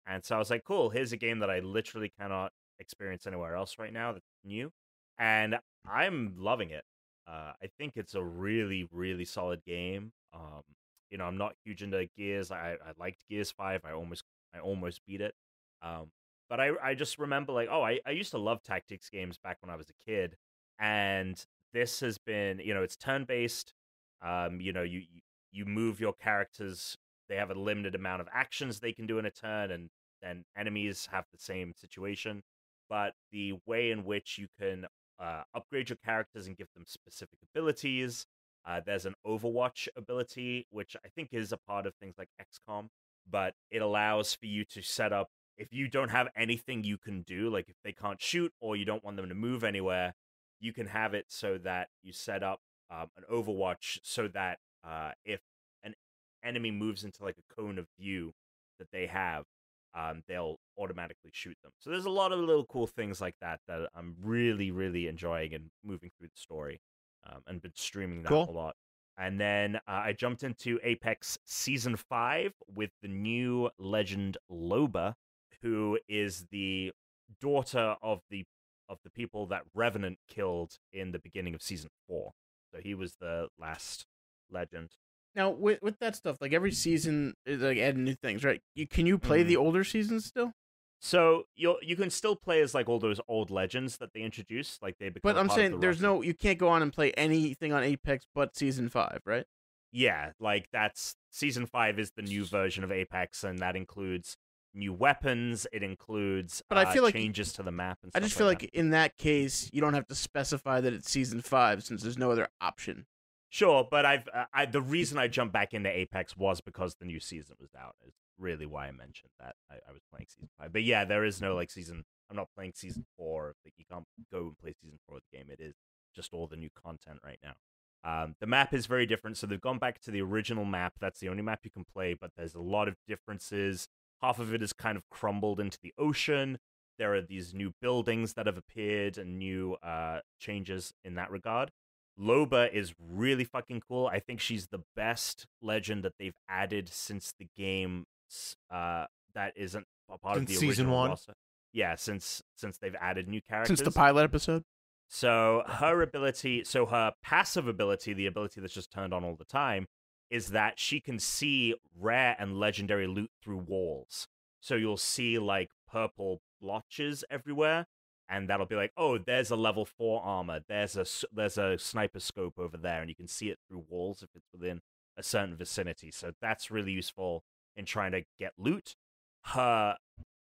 And so I was like, cool, here's a game that I literally cannot experience anywhere else right now that's new, and I'm loving it. Uh, I think it's a really, really solid game. Um, you know, I'm not huge into Gears. I, I liked Gears Five. I almost, I almost beat it. Um, but I, I just remember like, oh, I, I used to love tactics games back when I was a kid, and this has been, you know, it's turn based. Um, you know, you you- you move your characters. They have a limited amount of actions they can do in a turn, and then enemies have the same situation. But the way in which you can uh, upgrade your characters and give them specific abilities. Uh, there's an Overwatch ability, which I think is a part of things like XCOM, but it allows for you to set up if you don't have anything you can do, like if they can't shoot or you don't want them to move anywhere, you can have it so that you set up um, an Overwatch so that uh, if an enemy moves into like a cone of view that they have, um, they'll automatically shoot them. So there's a lot of little cool things like that that I'm really, really enjoying and moving through the story, um, and been streaming that Cool. a lot. And then uh, I jumped into Apex Season Five with the new legend Loba, who is the daughter of the of the people that Revenant killed in the beginning of Season Four. So he was the last legend. Now with with that stuff, like every season is like adding new things, right? You can you play Mhm. the older seasons still? So you you can still play as like all those old legends that they introduced, like they become. But I'm saying the there's roster. no you can't go on and play anything on Apex but season five, right? Yeah, like that's season five is the new version of Apex, and that includes new weapons. It includes But I uh, feel like- changes to the map. And stuff. I just feel like like in that case you don't have to specify that it's season five since there's no other option. Sure, but I've uh, I the reason I jumped back into Apex was because the new season was out. Is really why I mentioned that I, I was playing season five. But yeah, there is no like season. I'm not playing season four. Like you can't go and play season four of the game. It is just all the new content right now. Um, the map is very different, so they've gone back to the original map. That's the only map you can play, but there's a lot of differences. Half of it is kind of crumbled into the ocean. There are these new buildings that have appeared and new uh, changes in that regard. Loba is really fucking cool. I think she's the best legend that they've added since the game uh, that isn't a part of the season original one? roster. Yeah, since since they've added new characters. Since the pilot episode? So her ability, so her passive ability, the ability that's just turned on all the time, is that she can see rare and legendary loot through walls. So you'll see like purple blotches everywhere, and that'll be like, oh, there's a level four armor. There's a there's a sniper scope over there, and you can see it through walls if it's within a certain vicinity. So that's really useful in trying to get loot. Her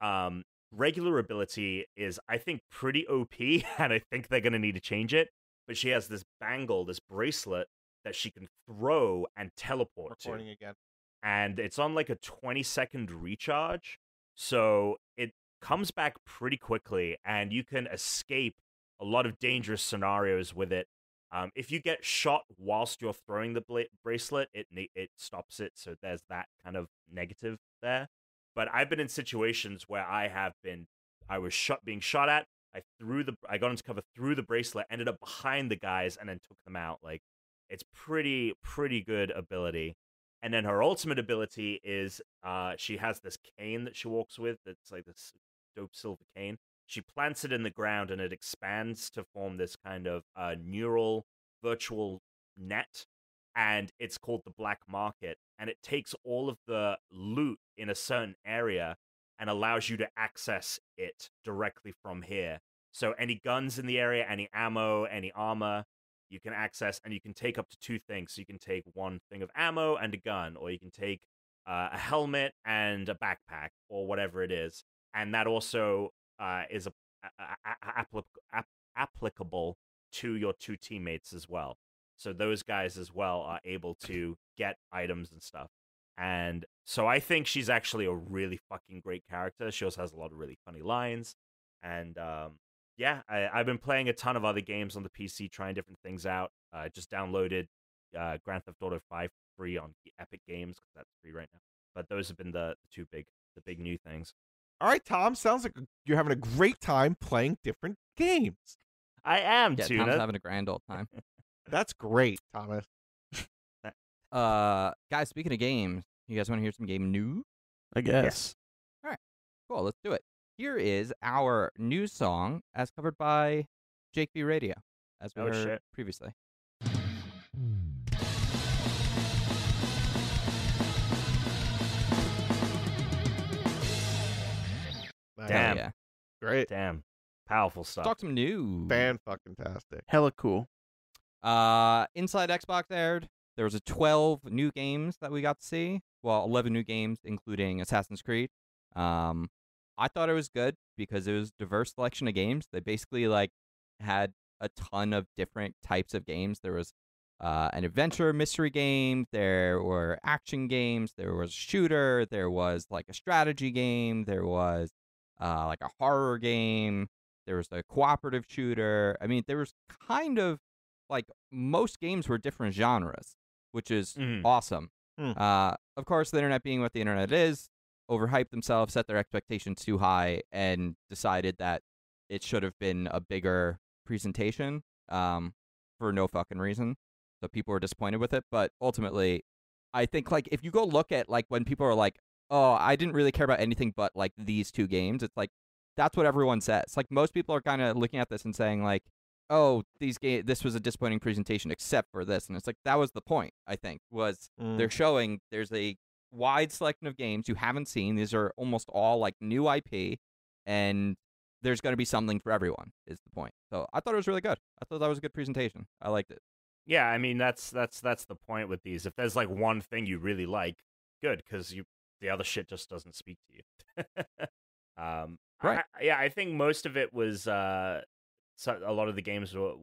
um regular ability is I think pretty OP and I think they're going to need to change it but she has this bangle this bracelet that she can throw and teleport to again. and it's on like a 20 second recharge so it comes back pretty quickly and you can escape a lot of dangerous scenarios with it. Um, if you get shot whilst you're throwing the bla- bracelet it it stops it so there's that kind of negative there. But i've been in situations where i have been i was shot being shot at i threw the i got into cover threw the bracelet ended up behind the guys and then took them out. Like it's pretty pretty good ability. And then her ultimate ability is uh she has this cane that she walks with that's like this dope silver cane. She plants it in the ground and it expands to form this kind of uh, neural virtual net and it's called the black market and it takes all of the loot in a certain area and allows you to access it directly from here. So any guns in the area any ammo any armor you can access and you can take up to two things. So you can take one thing of ammo and a gun or you can take uh, a helmet and a backpack or whatever it is and that also uh, is a, a- a- applic- ap- applicable to your two teammates as well. So those guys as well are able to get items and stuff. And so I think she's actually a really fucking great character. She also has a lot of really funny lines. And um, yeah, I, I've been playing a ton of other games on the PC, trying different things out. I just downloaded uh, Grand Theft Auto 5 free on Epic Games because that's free right now. But those have been the, the two big, the big new things. All right, Tom. Sounds like you're having a great time playing different games. I am Yeah, Tuna. Tom's having a grand old time. That's great, Thomas. Uh, guys, speaking of games, you guys want to hear some game news? I guess. All right. Cool, let's do it. Here is our new song as covered by Jake B Radio, as we Oh, heard shit. previously. Nice. Damn. Yeah. Great. Damn, powerful stuff. Talk some news. Fan fucking tastic. Hella cool. Uh, Inside Xbox aired. There was a 12 new games that we got to see. Well, 11 new games, including Assassin's Creed. Um, I thought it was good because it was diverse selection of games. They basically like had a ton of different types of games. There was uh, an adventure mystery game. There were action games. There was a shooter. There was like a strategy game. There was uh, like a horror game. There was a cooperative shooter. I mean, there was kind of like most games were different genres, which is Mhm. awesome. Hmm. Uh, of course, the internet being what the internet is, overhyped themselves, set their expectations too high, and decided that it should have been a bigger presentation um, for no fucking reason. So people were disappointed with it. But ultimately, I think like if you go look at like when people are like, "Oh, I didn't really care about anything but like these two games," it's like that's what everyone says. Like most people are kind of looking at this and saying like, "Oh, these game this was a disappointing presentation except for this," and it's like that was the point. I think was Mm. they're showing there's a wide selection of games you haven't seen. These are almost all like new IP. and there's going to be something for everyone. Is the point? So I thought it was really good. I thought that was a good presentation. I liked it. Yeah, I mean that's that's that's the point with these. If there's like one thing you really like, good, because you the other shit just doesn't speak to you. um, Right. I, yeah, I think most of it was uh, so a lot of the games were,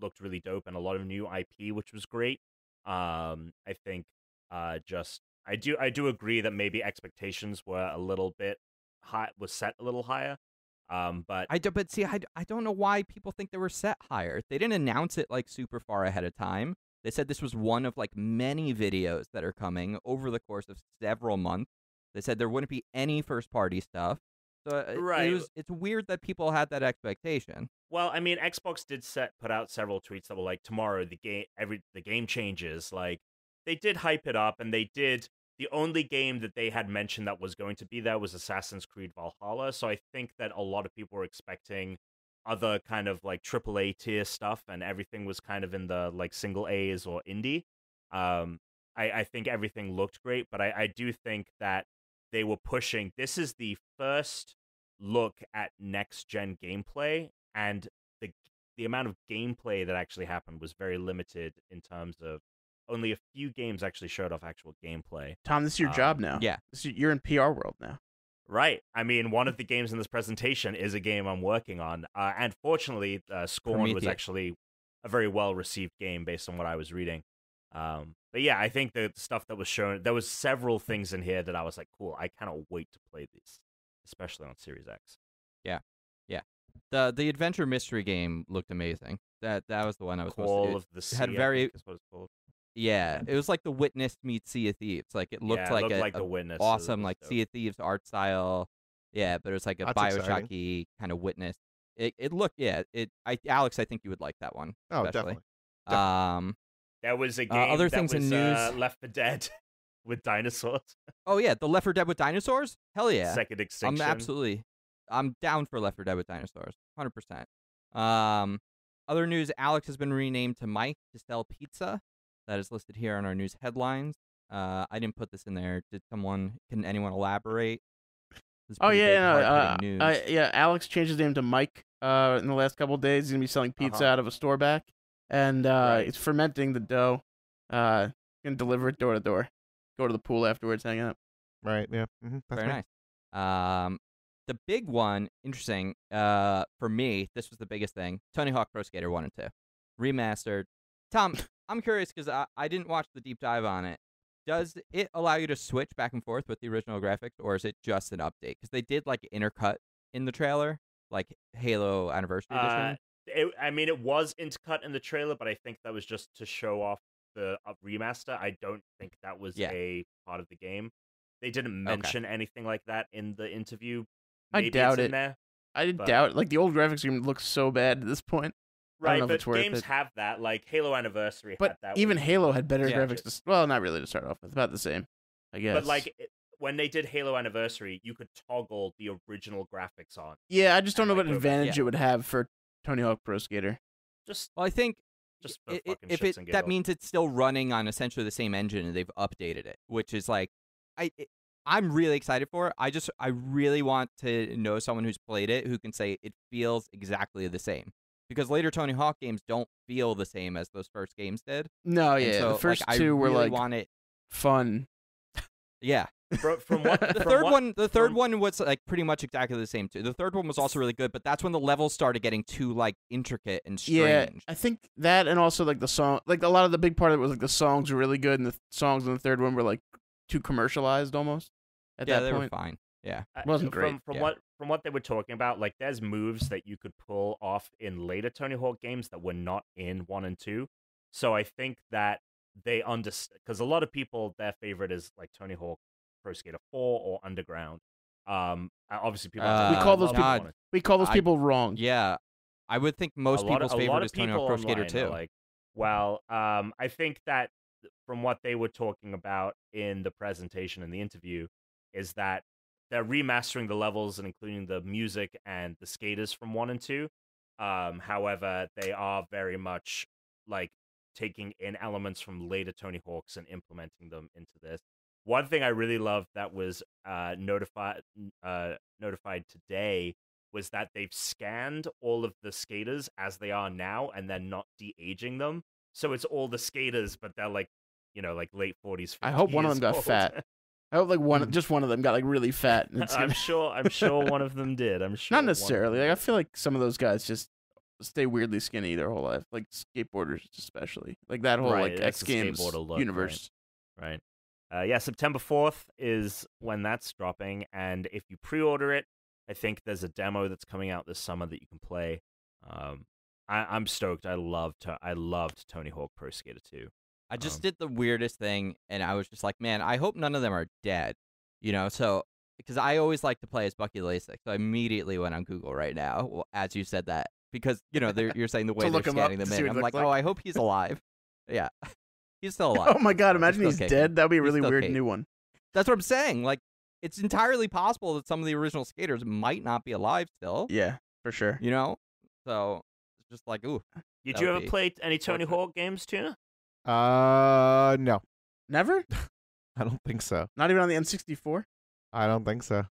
looked really dope and a lot of new IP, which was great. Um, I think uh, just I do I do agree that maybe expectations were a little bit high was set a little higher. Um, but I do, but see, I, I don't know why people think they were set higher. They didn't announce it like super far ahead of time. They said this was one of like many videos that are coming over the course of several months. They said there wouldn't be any first party stuff. So uh, it- Right. it was, it's weird that people had that expectation. Well, I mean, Xbox did set put out several tweets that were like, "Tomorrow, the game, every the game changes." Like, they did hype it up, and they did. The only game that they had mentioned that was going to be there was Assassin's Creed Valhalla. So I think that a lot of people were expecting other kind of like AAA tier stuff, and everything was kind of in the like single A's or indie. Um, I, I think everything looked great, but I, I do think that they were pushing. This is the first look at next gen gameplay, and the the amount of gameplay that actually happened was very limited in terms of only a few games actually showed off actual gameplay. Tom, this is your Um, job now. yeah. This is- you're in PR world now. Right. I mean, one of the games in this presentation is a game I'm working on, uh, and fortunately, uh, Scorn was actually a very well received game based on what I was reading. Um, but yeah, I think the stuff that was shown, there was several things in here that I was like, cool. I cannot wait to play these, especially on Series X. Yeah, yeah. the the adventure mystery game looked amazing. That that was the one I was supposed Call to. of the Sea. had I very- think is what it's called. yeah, it was like the Witness meets Sea of Thieves. Like it looked yeah, it like looked a, like the witness. Awesome like dope. Sea of Thieves art style. Yeah, but it was like a That's. Bioshocky kind of witness. It it looked yeah. It I Alex, I think you would like that one. Oh, especially. definitely. Definitely. Um. There was a Uh, game other that things in was, uh, news- Left 4 Dead with dinosaurs. Oh yeah, the Left 4 Dead with dinosaurs. Hell yeah. Second extinction. I'm absolutely. I'm down for Left 4 Dead with dinosaurs. Hundred percent. Um. Other news: Alex has been renamed to Mike to sell pizza. That is listed here on our news headlines. Uh, I didn't put this in there. Did someone? Can anyone elaborate? Oh yeah, big, yeah, no, uh, uh, yeah. Alex changed his name to Mike. Uh, in the last couple of days, he's gonna be selling pizza Uh-huh. out of a store back, and uh, Right. he's fermenting the dough. Uh, gonna deliver it door to door. Go to the pool afterwards, hang out. Right. Yeah. hmm That's Very right. nice. Um, the big one, interesting. Uh, for me, this was the biggest thing. Tony Hawk Pro Skater One and Two, remastered. Tom, I'm curious because I, I didn't watch the deep dive on it. Does it allow you to switch back and forth with the original graphics, or is it just an update? Because they did like intercut in the trailer, like Halo Anniversary Uh, Edition. It, I mean, it was intercut in the trailer, but I think that was just to show off the uh, remaster. I don't think that was Yeah. a part of the game. They didn't mention anything like that in the interview. I doubt it's in it. there. I But- doubt like the old graphics game looks so bad at this point. Right, but games it. have that. Like Halo Anniversary But had that. even Halo had better Yeah. graphics. To, well, not really to start off with. About the same, I guess. But like it, when they did Halo Anniversary, you could toggle the original graphics on. yeah, I just don't know like, what advantage yeah. it would have for Tony Hawk Pro Skater. Just, Well, I think just for i- i- if it that means it's still running on essentially the same engine and they've updated it, which is like I it, I'm really excited for it. I just I really want to know someone who's played it who can say it feels exactly the same. Because later Tony Hawk games don't feel the same as those first games did. No, yeah, so, the first like, two were like want it. fun. Yeah, Fro- from what the from third what- one, the third from- one was like pretty much exactly the same too. The third one was also really good, but that's when the levels started getting too like intricate and strange. Yeah, I think that and also like the song, like a lot of the big part of it was like the songs were really good, and the th- songs in the third one were like too commercialized almost. At yeah, that they point, were fine. Yeah, Uh, Wasn't from, great, From yeah. what from what they were talking about, like there's moves that you could pull off in later Tony Hawk games that were not in one and two. So I think that they understand because a lot of people their favorite is like Tony Hawk Pro Skater Four or Underground. Um, obviously people Uh, We call those people- we call those I- people wrong. yeah. I would think most people's of, favorite is Tony Hawk Pro Skater 2. Like, well, um, I think that from what they were talking about in the presentation and the interview is that they're remastering the levels and including the music and the skaters from one and two. Um, however, they are very much like taking in elements from later Tony Hawks and implementing them into this. One thing I really loved that was uh, notified uh, notified today was that they've scanned all of the skaters as they are now and they're not de-aging them. So it's all the skaters, but they're like, you know, like late 40s. I hope one of them got old. fat. I hope like one, Mm. just one of them got like really fat. And it's I'm sure. I'm sure one of them did. I'm sure. not necessarily. Like I feel like some of those guys just stay weirdly skinny their whole life, like skateboarders especially. Like that whole Right, like X Games look, right. universe. right? Uh, yeah, September 4th is when that's dropping, and if you pre-order it, I think there's a demo that's coming out this summer that you can play. Um, I, I'm stoked. I loved I loved Tony Hawk Pro Skater 2. I just Um, did the weirdest thing, and I was just like, man, I hope none of them are dead. You know, so because I always like to play as Bucky Lasek, so I immediately went on Google right now well, as you said that because you know you're saying the way they're up scanning to them in. I'm looks like, oh. I hope he's alive. yeah, he's still alive. Oh my god! Imagine he's still kicking. dead. That'd be a really weird kicking. new one. That's what I'm saying. Like, it's entirely possible that some of the original skaters might not be alive still. Yeah, for sure. You know, so it's just like, ooh, Did you ever play any Tony fortunate. Hawk games, Tuna? Uh, no, Never. I don't think so. Not even on the N64. I don't think so.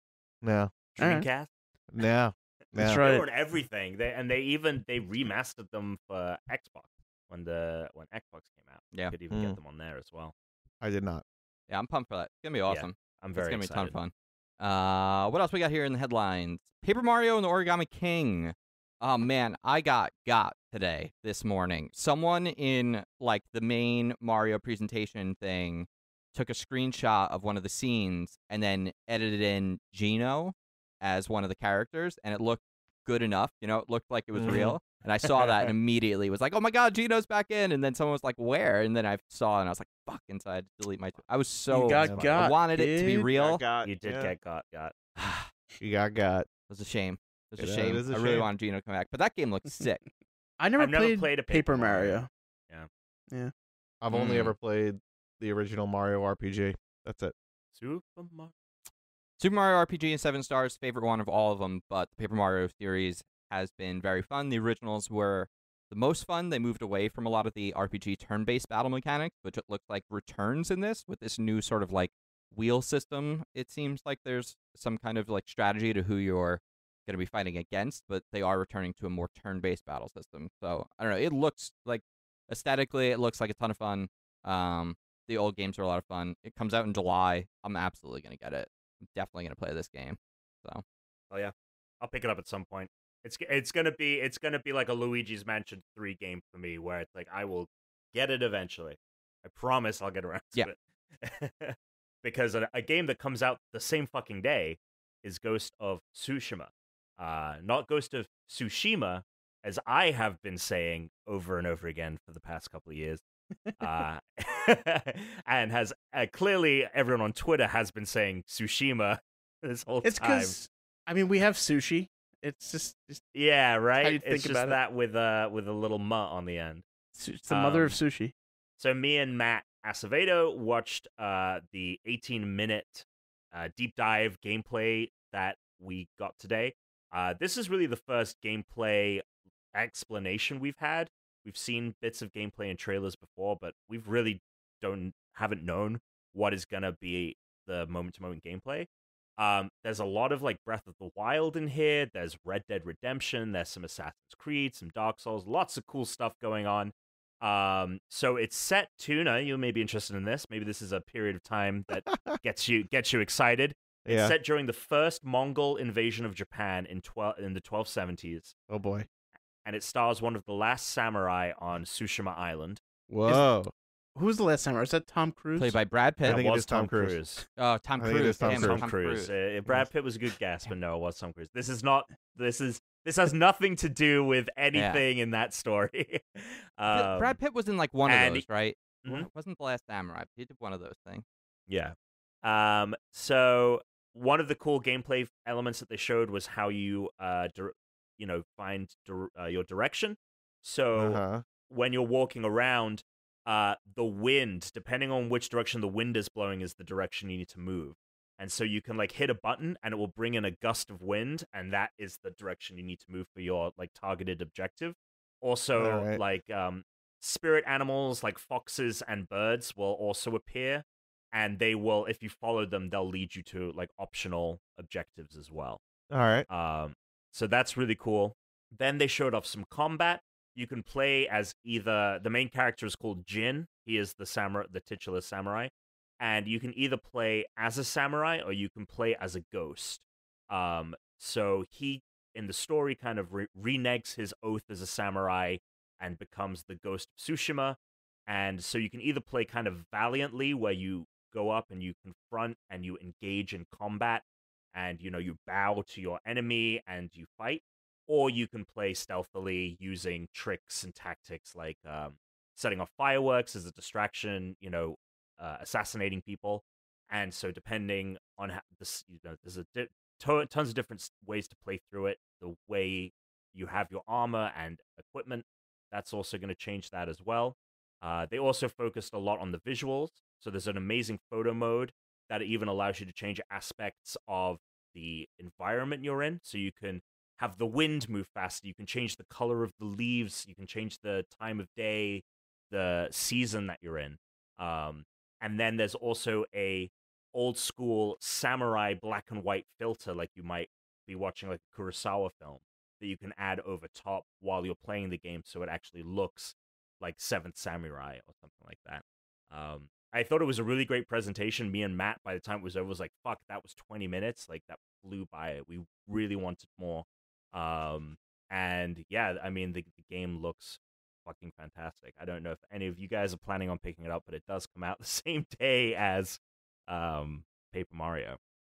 No, Alright. Dreamcast? no, That's no. right. They were on everything. They and they even they remastered them for Xbox when the when Xbox came out. Yeah. you could even Mm. get them on there as well. I did not. yeah, I'm pumped for that. It's gonna be awesome. I'm very it's gonna excited. be a ton of fun. Uh, what else we got here in the headlines? Paper Mario and the Origami King. Oh man, I got got today this morning. Someone in like the main Mario presentation thing took a screenshot of one of the scenes and then edited in Geno as one of the characters, and it looked good enough. You know, it looked like it was Mhm. real. And I saw that and immediately was like, "Oh my god, Geno's back in!" And then someone was like, "Where?" And then I saw and I was like, "Fuck!" And so I had to delete my. I was so you got got. I wanted it to be kid. real. got, You did yeah. get got got. You got got. It was a shame. It was a Yeah, it shame. is a I really shame. wanted Geno to come back, but that game looked sick. I never, I've never played, played a Paper, Paper Mario. Mario. Yeah. Yeah. I've only Mm. ever played the original Mario RPG. That's it. Super Mario. Super Mario RPG and Seven Stars, favorite one of all of them, but the Paper Mario series has been very fun. The originals were the most fun. They moved away from a lot of the RPG turn-based battle mechanics, which it looks like returns in this with this new sort of like wheel system. It seems like there's some kind of like strategy to who you're going to be fighting against, but they are returning to a more turn-based battle system. So I don't know. It looks like aesthetically, it looks like a ton of fun. Um, the old games are a lot of fun. It comes out in July. I'm absolutely going to get it. I'm definitely to play this game. So Oh yeah, I'll pick it up at some point. It's it's gonna be it's gonna be like a Luigi's Mansion three game for me, where it's like I will get it eventually. I promise I'll get around to it. because a, a game that comes out the same fucking day is Ghost of Tsushima, uh, not Ghost of Tsushima, as I have been saying over and over again for the past couple of years. Uh, and has uh, clearly everyone on Twitter has been saying Tsushima this whole It's time. because I mean we have sushi. It's just, just Yeah, right. you think it's just about it. that with uh with a little mutt on the end. it's the mother of Um, sushi. So me and Matt Acevedo watched uh the 18 minute uh, deep dive gameplay that we got today. Uh, this is really the first gameplay explanation we've had. We've seen bits of gameplay and trailers before, but we've really don't haven't known what is gonna be the moment to moment gameplay. Um, there's a lot of like Breath of the Wild in here. There's Red Dead Redemption. There's some Assassin's Creed, some Dark Souls. Lots of cool stuff going on. Um, so it's set tuna. You may be interested in this. Maybe this is a period of time that gets you gets you excited. It's Yeah. set during the first Mongol invasion of Japan in twelve in the 1270s, Oh boy. And it stars one of the last samurai on Tsushima Island. Whoa. Who was the last samurai? Is that Tom Cruise? played by Brad Pitt. I think it was is Tom Cruise. Oh, Tom I think it Cruise. is Tom Damn, Cruise. Tom, Tom Cruise. Cruise. Uh, Brad Pitt was a good guess, but no, it was Tom Cruise. This is not. This is. This has nothing to do with anything in that story. um, Brad Pitt was in like one of those, right? Mhm. Wa- Wasn't the last samurai? He did one of those things. Yeah. Um. So one of the cool gameplay elements that they showed was how you uh, dir- you know, find dir- uh, your direction. So Uh-huh. when you're walking around, uh, the wind, depending on which direction the wind is blowing, is the direction you need to move. And so you can like hit a button and it will bring in a gust of wind, and that is the direction you need to move for your like targeted objective. Also, Alright. like um, spirit animals like foxes and birds will also appear, and they will, if you follow them, they'll lead you to like optional objectives as well. All right. Um, so that's really cool. Then they showed off some combat. You can play as either the main character is called Jin. He is the samurai, the titular samurai, and you can either play as a samurai or you can play as a ghost. Um, so he in the story kind of re- reneges his oath as a samurai and becomes the ghost of Tsushima. And so you can either play kind of valiantly, where you go up and you confront and you engage in combat, and you know you bow to your enemy and you fight, or you can play stealthily using tricks and tactics like um, setting off fireworks as a distraction, you know, uh, assassinating people. And so, depending on how this, you know, there's a di- to- tons of different ways to play through it. The way you have your armor and equipment, that's also going to change that as well. Uh, they also focused a lot on the visuals. So there's an amazing photo mode that even allows you to change aspects of the environment you're in. So you can have the wind move faster. You can change the color of the leaves. You can change the time of day, the season that you're in. Um, and then there's also a old school samurai black and white filter, like you might be watching like a Kurosawa film, that you can add over top while you're playing the game, so it actually looks like Seventh Samurai or something like that. Um, I thought it was a really great presentation. Me and Matt, by the time it was over, was like, "Fuck, that was 20 minutes. Like that flew by. We really wanted more." Um, and yeah, I mean, the, the game looks fucking fantastic. I don't know if any of you guys are planning on picking it up, but it does come out the same day as um, Paper Mario.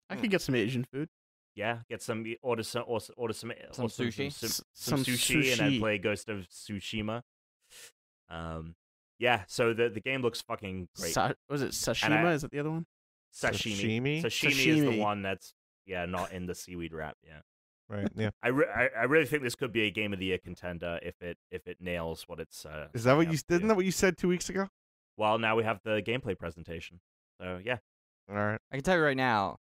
I could get some Asian food. Yeah, get some order some order, order some Some sushi? some, S- some, some sushi, and then play Ghost of Tsushima. Um, yeah, so the the game looks fucking great. Sa- was it And I- sashima? Is that the other one? Sashimi. Sashimi? Sashimi is the one that's yeah not in the seaweed wrap. Yeah, Right. Yeah. I, re- I I really think this could be a game of the year contender if it if it nails what it's. Uh, Is that what you up to isn't that what you said two weeks ago? Well, now we have the gameplay presentation. So yeah, All right. I can tell you right now,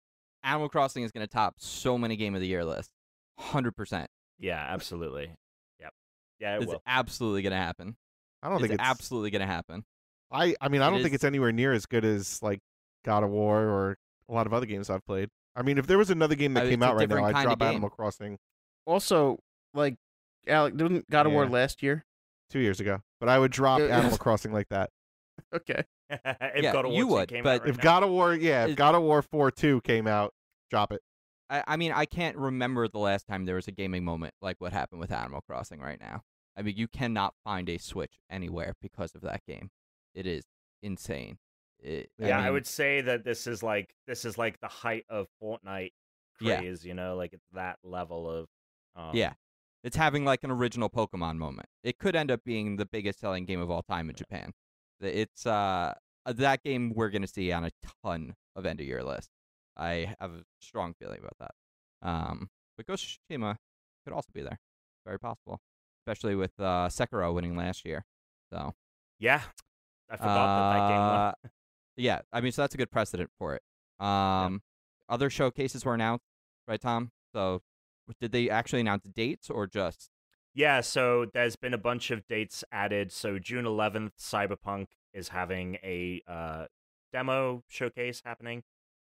Animal Crossing is going to top so many Game of the Year lists. 100%. yeah, absolutely. Yep. Yeah, it It's will. absolutely going to happen. I don't It's, think it's absolutely going to happen. I I mean I It don't think it's anywhere near as good as like God of War or a lot of other games I've played. I mean, if there was another game that Uh, came out right now, I'd drop. Animal Crossing Also, like, Alec, didn't God of War last year? two years ago, but I would drop Yeah, yeah. Animal Crossing like that. Okay. if Yeah, God of War you would, came out but- right If now. God of War, yeah, if Is- God of War four two came out, drop it. I, I mean, I can't remember the last time there was a gaming moment like what happened with Animal Crossing right now. I mean, you cannot find a Switch anywhere because of that game. It is insane. It, yeah, I mean, would say that this is like this is like the height of Fortnite Yeah. craze. You know, like it's that level of. Um, Yeah. It's having like an original Pokemon moment. It could end up being the biggest selling game of all time in Japan. It's uh that game we're gonna see on a ton of end of year lists. I have a strong feeling about that. Um, but Ghost of Tsushima could also be there. Very possible, especially with uh, Sekiro winning last year. So Yeah, I forgot that that game won. uh, yeah, I mean, so that's a good precedent for it. Um, other showcases were announced, right, Tom? So did they actually announce dates or just Yeah, so there's been a bunch of dates added. So June 11th, Cyberpunk is having a uh, demo showcase happening.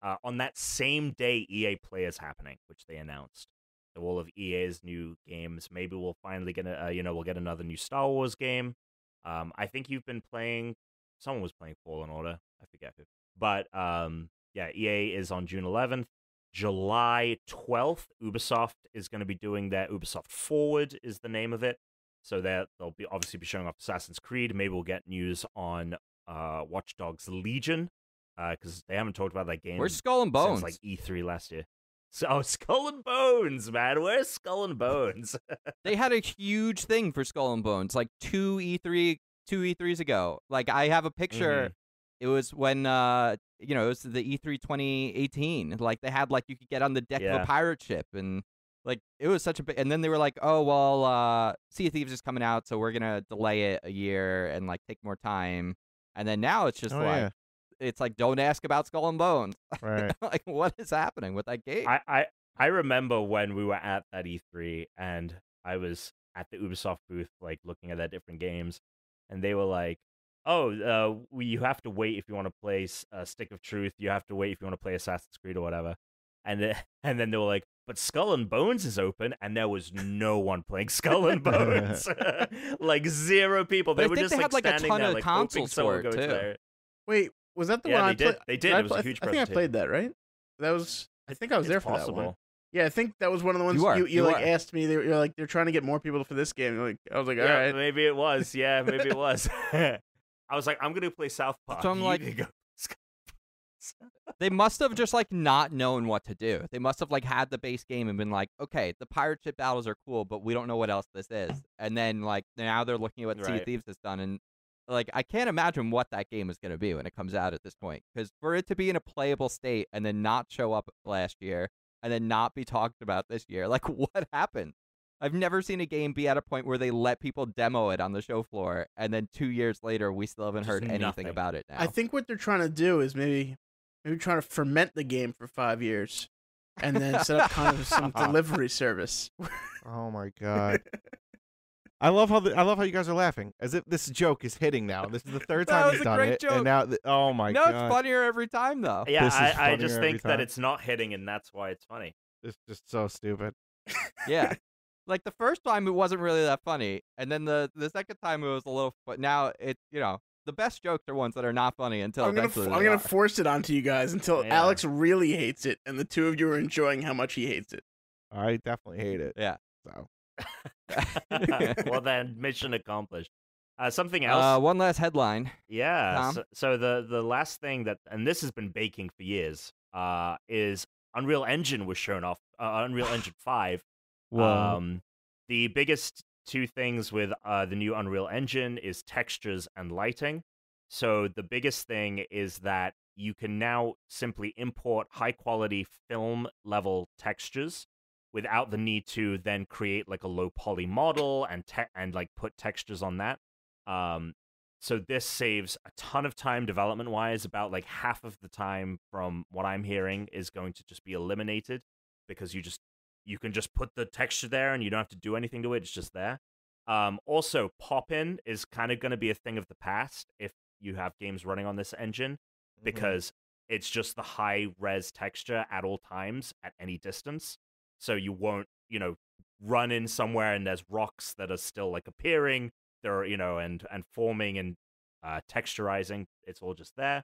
Uh, on that same day, EA Play is happening, which they announced. All of EA's new games. Maybe we'll finally get a, uh, you know, we'll get another new Star Wars game. Um, I think you've been playing. Someone was playing Fallen Order. I forget who. But um, yeah, EA is on June 11th. July 12th, Ubisoft is going to be doing their Ubisoft Forward is the name of it. So that they'll be obviously be showing off Assassin's Creed. Maybe we'll get news on uh, Watch Dogs Legion because they haven't talked about that game where's Skull and Bones? since like E3 last year. So oh, Skull and Bones, man, where's Skull and Bones? they had a huge thing for Skull and Bones, like two E3, two E3s ago. Like I have a picture. Mhm. It was when uh, you know, it was the E3 2018. Like they had like you could get on the deck of a pirate ship and. Like it was such a big, and then they were like, "Oh well, uh, Sea of Thieves is coming out, so we're gonna delay it a year and like take more time." And then now it's just Oh, like, yeah. It's like, don't ask about Skull and Bones. Right. like, what is happening with that game? I, I I remember when we were at that E3 and I was at the Ubisoft booth, like looking at their different games, and they were like, "Oh, uh, we, you have to wait if you want to play S- uh, Stick of Truth. You have to wait if you want to play Assassin's Creed or whatever." And then, and then they were like, but Skull and Bones is open, and there was no one playing Skull and Bones. like zero people. They I were think just they like had, like, a standing ton there, of like hoping consoles someone for would go to too. there. Wait, was that the Yeah, one they I did- played? they did. I It was a play- huge I think I played that, right? That was. I think I was It's there for that one. Yeah, I think that was one of the ones You you are, you, you like are. asked me. They, you're like they're trying to get more people for this game. Like I was like, all yeah, right. maybe it was. Yeah, maybe it was. I was like, I'm gonna play South Park. So I'm like- they must have just like not known what to do. They must have like had the base game and been like, okay, the pirate ship battles are cool, but we don't know what else this is. And then like now they're looking at what Sea of Thieves has done, and like I can't imagine what that game is going to be when it comes out at this point. Because for it to be in a playable state and then not show up last year and then not be talked about this year, like what happened? I've never seen a game be at a point where they let people demo it on the show floor, and then two years later we still haven't Just heard anything nothing. about it. Now I think what they're trying to do is maybe maybe trying to ferment the game for five years, and then set up kind of some delivery service. Oh my god. I love how the, I love how you guys are laughing as if this joke is hitting now. This is the third time was he's a done great it, joke. and now the, oh my no, god, No, it's funnier every time though. yeah, This is I, I just every think that it's not hitting, and that's why it's funny. it's just so stupid. Yeah. Like the first time it wasn't really that funny, and then the the second time it was a little. But now it's you know the best jokes are ones that are not funny until I'm gonna eventually. f- they I'm gonna force it onto you guys until Yeah. Alex really hates it, and the two of you are enjoying how much he hates it. I definitely hate it. Yeah. So well, then, mission accomplished. Uh, something else. Uh, one last headline. Yeah. So, so the the last thing that, and this has been baking for years, uh, is Unreal Engine was shown off. Uh, Unreal Engine Five. Um, the biggest two things with uh, the new Unreal Engine is textures and lighting. So the biggest thing is that you can now simply import high quality film level textures without the need to then create like a low poly model and te- and like put textures on that. Um, so this saves a ton of time development wise. About like half of the time from what I'm hearing is going to just be eliminated because you just you can just put the texture there and you don't have to do anything to it. It's just there. Um, also, pop in is kind of going to be a thing of the past if you have games running on this engine Mm-hmm. because it's just the high res texture at all times at any distance. So you won't, you know, run in somewhere and there's rocks that are still like appearing, there are, you know, and and forming and uh, texturizing. It's all just there.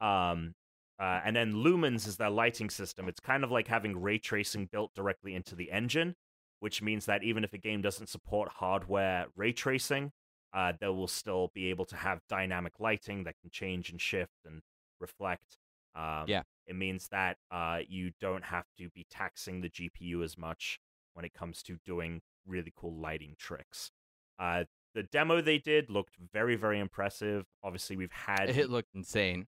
Um, uh, and then lumens is their lighting system. It's kind of like having ray tracing built directly into the engine, which means that even if a game doesn't support hardware ray tracing, uh, they will still be able to have dynamic lighting that can change and shift and reflect. Um, Yeah. It means that uh, you don't have to be taxing the GPU as much when it comes to doing really cool lighting tricks. Uh, the demo they did looked very, very impressive. Obviously, we've had It looked insane.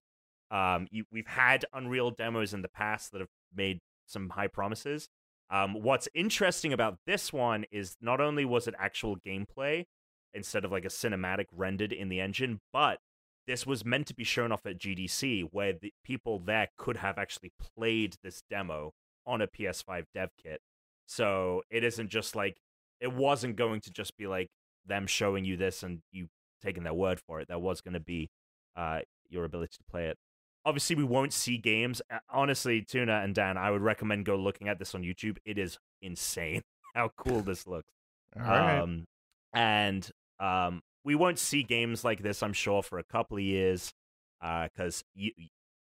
um, you, we've had Unreal demos in the past that have made some high promises. Um, what's interesting about this one is not only was it actual gameplay instead of like a cinematic rendered in the engine, but this was meant to be shown off at GDC, where the people there could have actually played this demo on a PS5 dev kit. So it isn't just like it wasn't going to just be like them showing you this and you taking their word for it. There was going to be uh, your ability to play it. Obviously, we won't see games. Honestly, Tuna and Dan, I would recommend go looking at this on YouTube. It is insane how cool this looks. all right. Um, and um, we won't see games like this, I'm sure, for a couple of years, because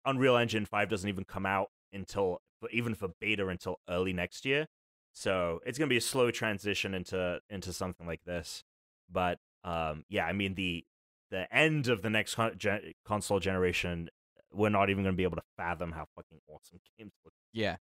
Unreal Engine Five doesn't even come out until, even for beta, until early next year. So it's gonna be a slow transition into into something like this. But um, yeah, I mean the the end of the next con- gen- console generation, we're not even gonna be able to fathom how fucking awesome games look. Yeah.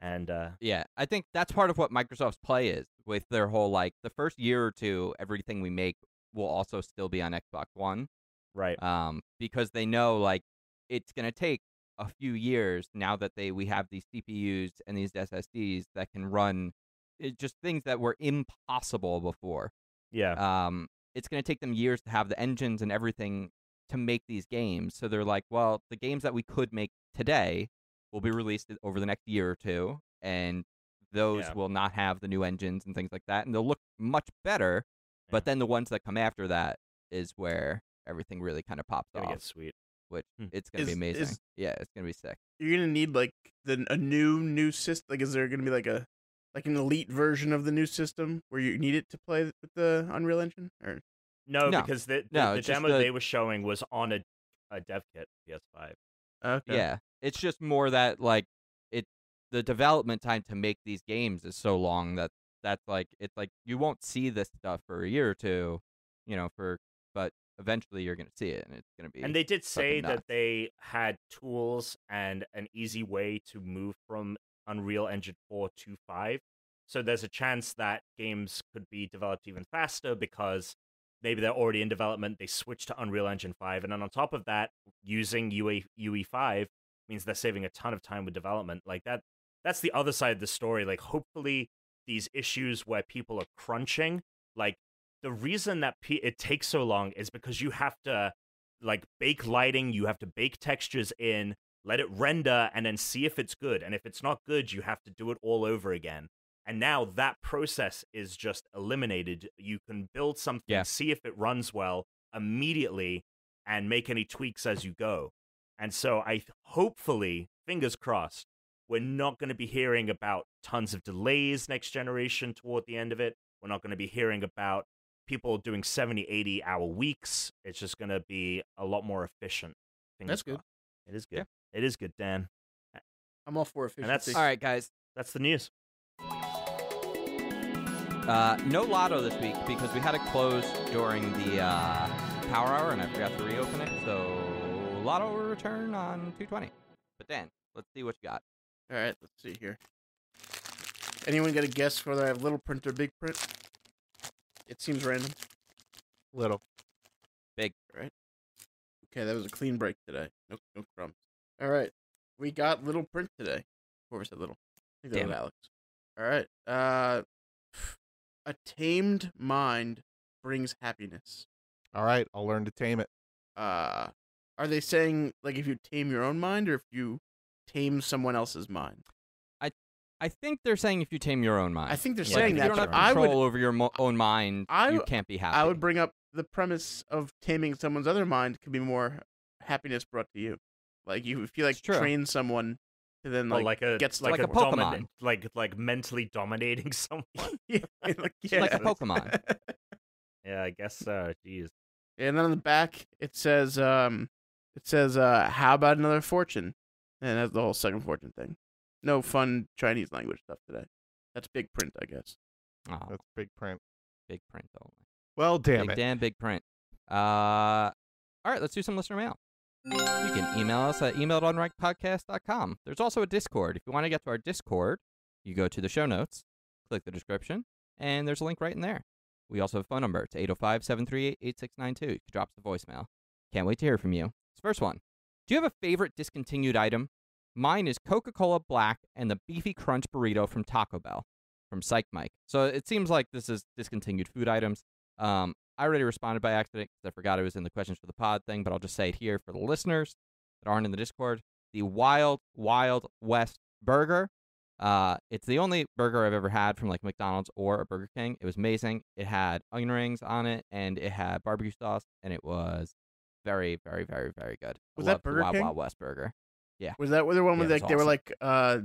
And uh, Yeah, I think that's part of what Microsoft's play is with their whole like the first year or two, everything we make will also still be on Xbox One. right, Um, because they know like it's gonna take a few years now that they we have these CPUs and these SSDs that can run it, just things that were impossible before. yeah, Um, it's gonna take them years to have the engines and everything to make these games. So they're like, well, the games that we could make today will be released over the next year or two, and those Yeah. will not have the new engines and things like that, and they'll look much better. Yeah. But then the ones that come after that is where everything really kind of pops gonna off, get sweet. which Hmm. it's gonna be amazing. is- yeah, it's gonna be sick. You're gonna need like the a new new system. Like, is there gonna be like a like an elite version of the new system where you need it to play with the Unreal Engine? Or No, No. because the, the, No, the demo the- they were showing was on a, a dev kit PS5. okay. Yeah, it's just more that like it the development time to make these games is so long that that's like it's like you won't see this stuff for a year or two, you know, for but eventually you're gonna see it and it's gonna be And they did say that they had tools and an easy way to move from Unreal Engine 4 to 5. So there's a chance that games could be developed even faster because maybe they're already in development, they switch to Unreal Engine 5, and then on top of that, using UE UE5 means they're saving a ton of time with development. Like that that's the other side of the story. Like hopefully these issues where people are crunching, like the reason that P- it takes so long is because you have to like bake lighting, you have to bake textures in, let it render, and then see if it's good. And if it's not good, you have to do it all over again. And now that process is just eliminated. You can build something, Yeah. see if it runs well immediately, and make any tweaks as you go. And so I hopefully, fingers crossed, we're not going to be hearing about tons of delays next generation toward the end of it. We're not going to be hearing about people doing 70, 80 hour weeks. It's just going to be a lot more efficient. Fingers That's good. crossed. It is good. Yeah. It is good, Dan. I'm all for efficiency. that's- All right, guys. That's the news. Uh, no lotto this week because we had it closed during the uh, power hour and I forgot to reopen it. So lotto will return on 220. But Dan, let's see what you got. All right, let's see here. Anyone got a guess whether I have little print or big print? It seems random. Little. Big. All right. Okay, that was a clean break today. No, no crumbs. All right, we got little print today. Whoever said little? I think that Damn was it. Alex. All right. Uh, a tamed mind brings happiness. All right, I'll learn to tame it. Uh, are they saying like if you tame your own mind or if you tame someone else's mind? I I think they're saying if you tame your own mind. I think they're Like, saying if that. you don't have but I control would, over your mo- own mind, I you can't be happy. I would bring up the premise of taming someone's other mind could be more happiness brought to you. Like you, if you like train someone to then Or like, like a gets like, like a, a Pokemon. dominant, like like mentally dominating someone. yeah, like, yeah. like a Pokemon. yeah, I guess so. Jeez. And then on the back it says um it says uh how about another fortune? And that's the whole second fortune thing. No fun Chinese language stuff today. That's big print, I guess. Oh, That's big print. big print only. Well, damn big it. Dan, big print. Uh, all right, let's do some listener mail. You can email us at email@unrankedpodcast.com. There's also a Discord. If you want to get to our Discord, you go to the show notes, click the description, and there's a link right in there. We also have a phone number. It's 805-738-8692. You can drop us a voicemail. Can't wait to hear from you. This first one. Do you have a favorite discontinued item? Mine is Coca-Cola Black and the Beefy Crunch Burrito from Taco Bell from Psych Mike. So it seems like this is discontinued food items. Um, I already responded by accident because I forgot it was in the questions for the pod thing, but I'll just say it here for the listeners that aren't in the Discord. The Wild Wild West Burger. Uh, it's the only burger I've ever had from like McDonald's or a Burger King. It was amazing. It had onion rings on it and it had barbecue sauce, and it was very, very, very, very good. I Was that love the Burger Wild King? Wild West Burger. Yeah. Was that the one Yeah, where like they were like uh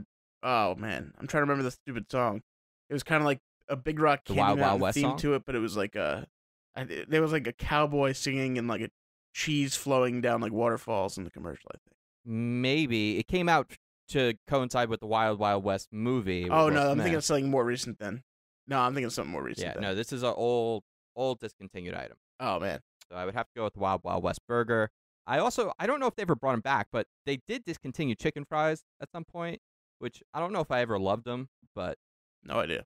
oh man, I'm trying to remember the stupid song. It was kind of like a Big Rock The Wild Wild West theme song? to it, but it was like a I, there was like a cowboy singing and like a cheese flowing down like waterfalls in the commercial. I think. Maybe it came out to coincide with the Wild Wild West movie. Oh Will no, I'm thinking of something more recent then. No, I'm thinking of something more recent. Yeah, then. no, this is an old, old discontinued item. Oh man. So I would have to go with the Wild Wild West burger. I also, I don't know if they ever brought them back, but they did discontinue chicken fries at some point, which I don't know if I ever loved them, but No idea.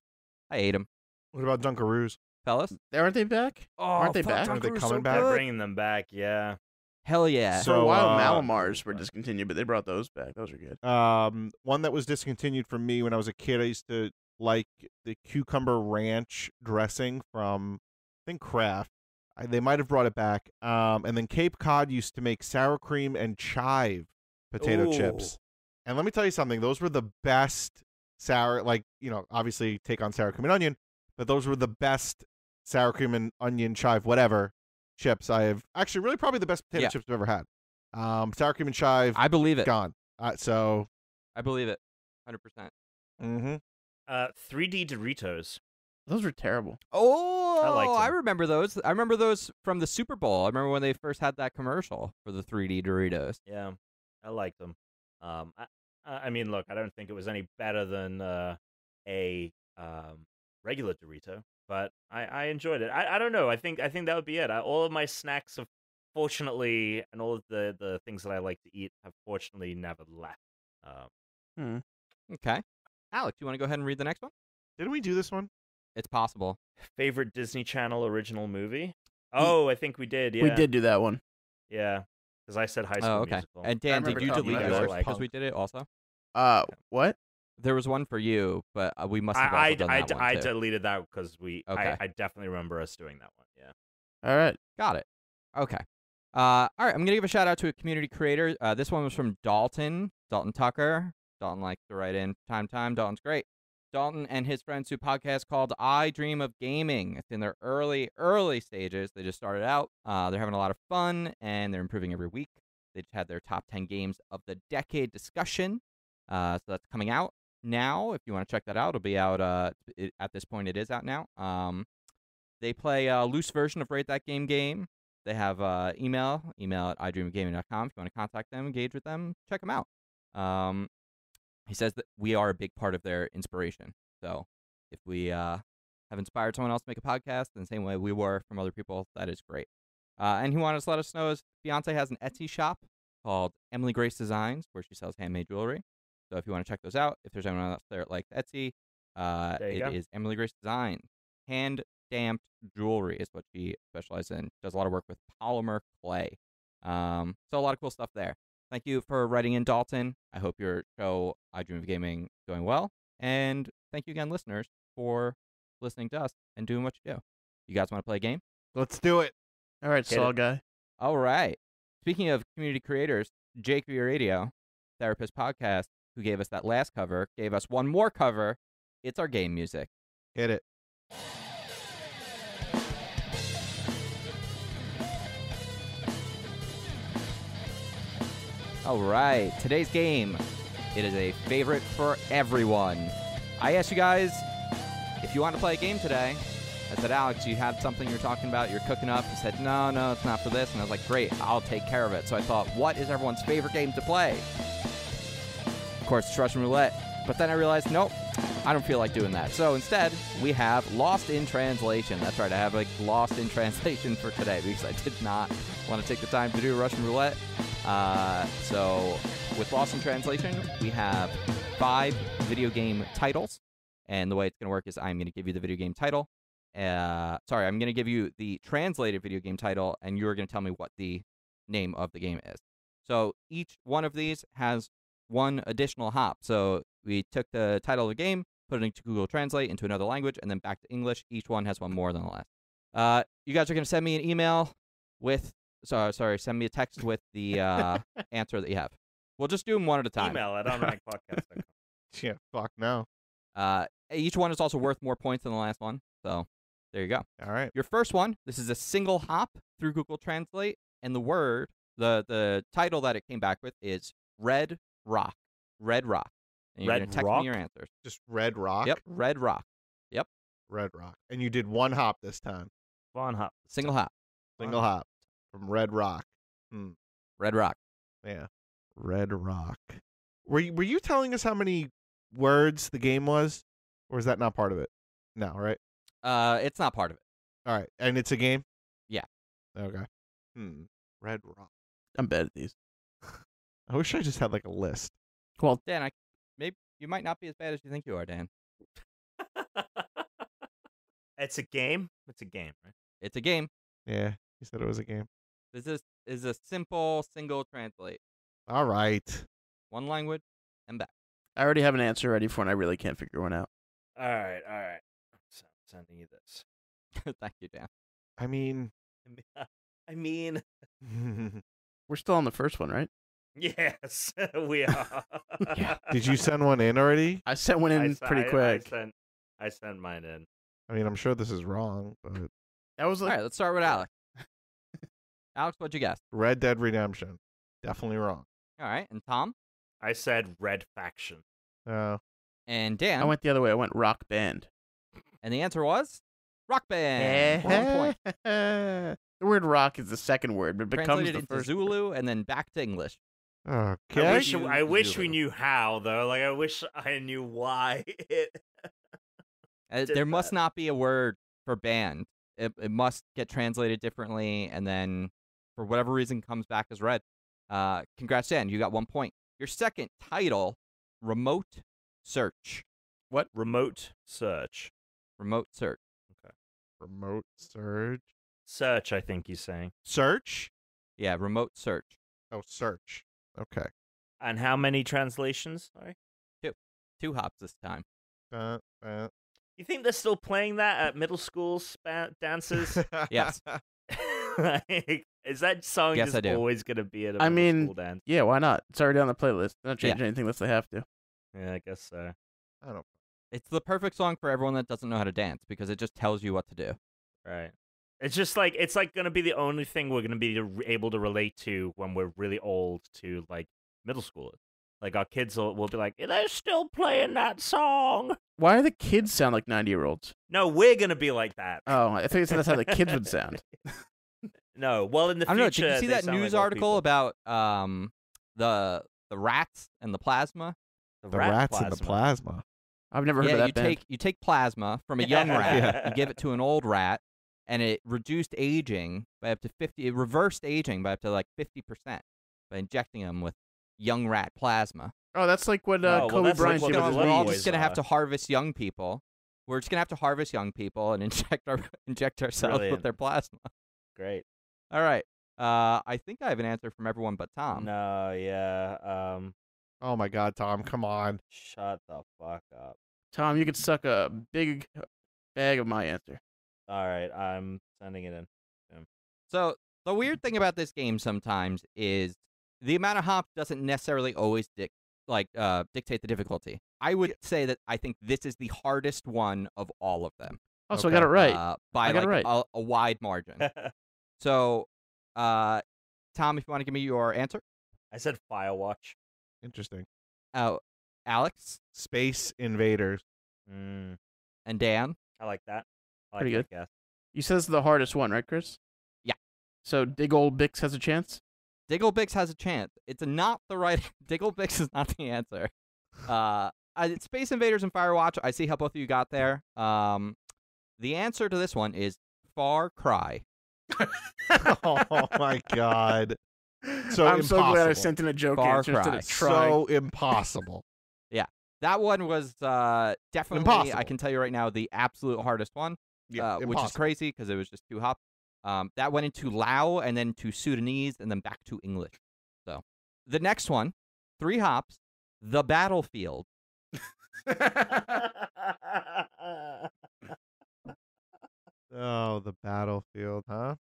I ate them. What about Dunkaroos? Fellas? Aren't they back? Oh, Aren't they fuck, back? Aren't they coming so back? Good. bringing them back. Yeah. Hell yeah. So, For a while, uh, Mallomars were discontinued, but they brought those back. Those are good. Um, one that was discontinued for me when I was a kid. I used to like the cucumber ranch dressing from I think Kraft. I, they might have brought it back. Um, and then Cape Cod used to make sour cream and chive potato chips. And let me tell you something; those were the best sour. Like you know, obviously take on sour cream and onion, but those were the best sour cream and onion chive whatever chips I have. Actually, really probably the best potato Yeah. chips I've ever had. Um, sour cream and chive I believe it. gone. Uh, so I believe it. 100%. Mm-hmm. Uh, 3D Doritos. Those were terrible. Oh, liked I them. remember those. I remember those from the Super Bowl. I remember when they first had that commercial for the 3D Doritos. Yeah, I liked them. Um, I, I I mean, look, I don't think it was any better than uh, a um, regular Dorito, but I, I enjoyed it. I, I don't know. I think I think that would be it. I, all of my snacks have fortunately, and all of the the things that I like to eat have fortunately never left. Um, Hmm. Okay. Alex, you want to go ahead and read the next one? Didn't we do this one? It's possible. favorite Disney Channel original movie? Oh, I think we did. Yeah, We did do that one. Yeah, because I said High School Oh, okay. Musical. And Dan, did you delete yours that. because we did it also? Uh, what? There was one for you, but uh, we must have also I I, done I, that one I too. deleted that because we. Okay. I, I definitely remember us doing that one. Yeah. All right. Got it. Okay. Uh, all right. I'm gonna give a shout out to a community creator. Uh, this one was from Dalton, Dalton Tucker. Dalton likes to write in time time. Dalton's great. Dalton and his friends a podcast called I Dream of Gaming. It's in their early, early stages. They just started out. Uh, they're having a lot of fun and they're improving every week. They just had their top 10 games of the decade discussion. Uh, so that's coming out now. If you want to check that out, it'll be out. Uh, it, at this point, it is out now. Um, they play a loose version of Rate That Game game. They have uh, email, email at idreamofgaming.com. If you want to contact them, engage with them, check them out. Um, he says that we are a big part of their inspiration. So if we uh, have inspired someone else to make a podcast in the same way we were from other people, that is great. Uh, and he wanted to let us know his fiance has an Etsy shop called Emily Grace Designs where she sells handmade jewelry. So if you want to check those out, if there's anyone out there that likes Etsy, uh, it go. is Emily Grace Designs. Hand stamped jewelry is what she specializes in. Does a lot of work with polymer clay. Um, so a lot of cool stuff there. Thank you for writing in, Dalton. I hope your show, I Dream of Gaming, is going well. And thank you again, listeners, for listening to us and doing what you do. You guys want to play a game? Let's do it. All right, Hit Saw it. guy. All right. Speaking of community creators, Jake V Radio, Therapist Podcast, who gave us that last cover, gave us one more cover. It's our game music. Hit it. All right, today's game. It is a favorite for everyone. I asked you guys if you want to play a game today. I said, Alex, you had something you're talking about, you're cooking up. He said, no, no, it's not for this. And I was like, great, I'll take care of it. So I thought, what is everyone's favorite game to play? Of course, it's Russian roulette. But then I realized, nope, I don't feel like doing that. So instead, we have Lost in Translation. That's right, I have like Lost in Translation for today because I did not want to take the time to do Russian roulette. Uh, so with Lost in Translation, we have five video game titles. And the way it's going to work is I'm going to give you the video game title. Uh, sorry, I'm going to give you the translated video game title, and you're going to tell me what the name of the game is. So each one of these has one additional hop. So we took the title of the game, put it into Google Translate into another language, and then back to English. Each one has one more than the last. Uh, you guys are going to send me an email with, sorry, sorry, send me a text with the uh, answer that you have. We'll just do them one at a time. Email at unrankpodcast.com. Yeah, fuck no. Uh, each one is also worth more points than the last one. So there you go. All right. Your first one, this is a single hop through Google Translate, and the word, the the title that it came back with is Red Rock. Red Rock. And you're Red gonna text Rock? me your answers. Just Red Rock. Yep, Red Rock. Yep. Red Rock. And you did one hop this time. One Hop. Single hop. Single hop from Red Rock. Hmm. Red Rock. Yeah. Red Rock. Were you, were you telling us how many words the game was? Or is that not part of it? No, right? Uh, it's not part of it. All right. And it's a game? Yeah. Okay. Hmm. Red Rock. I'm bad at these. I wish I just had like a list. Well, Dan, I maybe you might not be as bad as you think you are, Dan. it's a game. It's a game, right? It's a game. Yeah. You said it was a game. This is is a simple single translate. All right. One language and back. I already have an answer ready for it. and I really can't figure one out. All right, all right. So I'm sending you this. Thank you, Dan. I mean, I uh, mean, We're still on the first one, right? yes, we are. Yeah. did you send one in already? I sent one in I s- pretty I- quick. I sent, I sent mine in. I mean, I'm sure this is wrong, but that was All like right, let's start with Alex. Alex, what'd you guess? Red Dead Redemption. Definitely wrong. All right, and Tom I said Red Faction. Uh, And Dan. I went the other way. I went rock band. and the answer was rock band. One point. the word rock is the second word, but it becomes the into first. Zulu and then back to English. Okay. I wish I wish we knew how though. Like I wish I knew why it. Uh, Did there must not be a word for band. It, it must get translated differently, and then for whatever reason comes back as red. Uh, congrats, Dan. You got one point. Your second title, remote search. What? Remote search. Remote search. Okay. Remote search. Search, I think he's saying. Search. Yeah, remote search. Oh, search. Okay. And how many translations? Sorry. Two Two hops this time. Uh, uh. You think they're still playing that at middle school spa- dances? Yes. like, is that song Yes, just I do. always gonna be at a I middle mean, school dance? Yeah, why not? It's already on the playlist. They're not Yeah. changing anything unless they have to. Yeah, I guess so. I don't. It's the perfect song for everyone that doesn't know how to dance because it just tells you what to do. Right. It's just like it's like gonna be the only thing we're gonna be able to relate to when we're really old to like middle schoolers. Like our kids will, will be like, they're still playing that song. Why do the kids sound like ninety year olds? No, we're gonna be like that. Oh, I think that's how the kids would sound. No, well in the I don't know. Did you see that sound like news article people. about um the the rats and the plasma? The rat rats and the plasma. I've never heard yeah, of that you band. take you take plasma from a young rat, Yeah. you give it to an old rat, and it reduced aging by up to fifty. It reversed aging by up to like fifty percent by injecting them with young rat plasma. Oh, that's like what Oh, uh, well, Kobe that's like Bryant what did We're the with his Blood all just gonna have to harvest young people. We're just gonna have to harvest young people and inject our inject ourselves with their plasma. Great. All right. Uh, I think I have an answer from everyone but Tom. No, yeah. Um, Oh my God, Tom, come on. shut the fuck up. Tom, you could suck a big bag of my answer. All right, I'm sending it in. So the weird thing about this game sometimes is the amount of hops doesn't necessarily always dic- like uh, dictate the difficulty. I would say that I think this is the hardest one of all of them. Oh, so I got it right. uh, by I got like it right. a, a wide margin. so, uh, Tom, if you want to give me your answer, I said Firewatch. Interesting. uh, Alex Space Invaders. Mm, and Dan. I like that. I like Pretty that guess. You said this is the hardest one, right, Chris? Yeah. So Diggle Bix has a chance. Diggle Bix has a chance. It's not the right. Diggle Bix is not the answer. Uh, uh, it's Space Invaders and Firewatch. I see how both of you got there. Um, the answer to this one is Far Cry. Oh my God. So I'm so glad I impossible. sent in a joke Far answer instead cry. of trying. So impossible. Yeah, that one was uh, definitely, I can tell you right now, the absolute hardest one, Yeah, uh, which is crazy because it was just two hops. Um, that went into Lao and then to Sudanese and then back to English. So the next one, three hops, the battlefield. Oh, the battlefield, huh?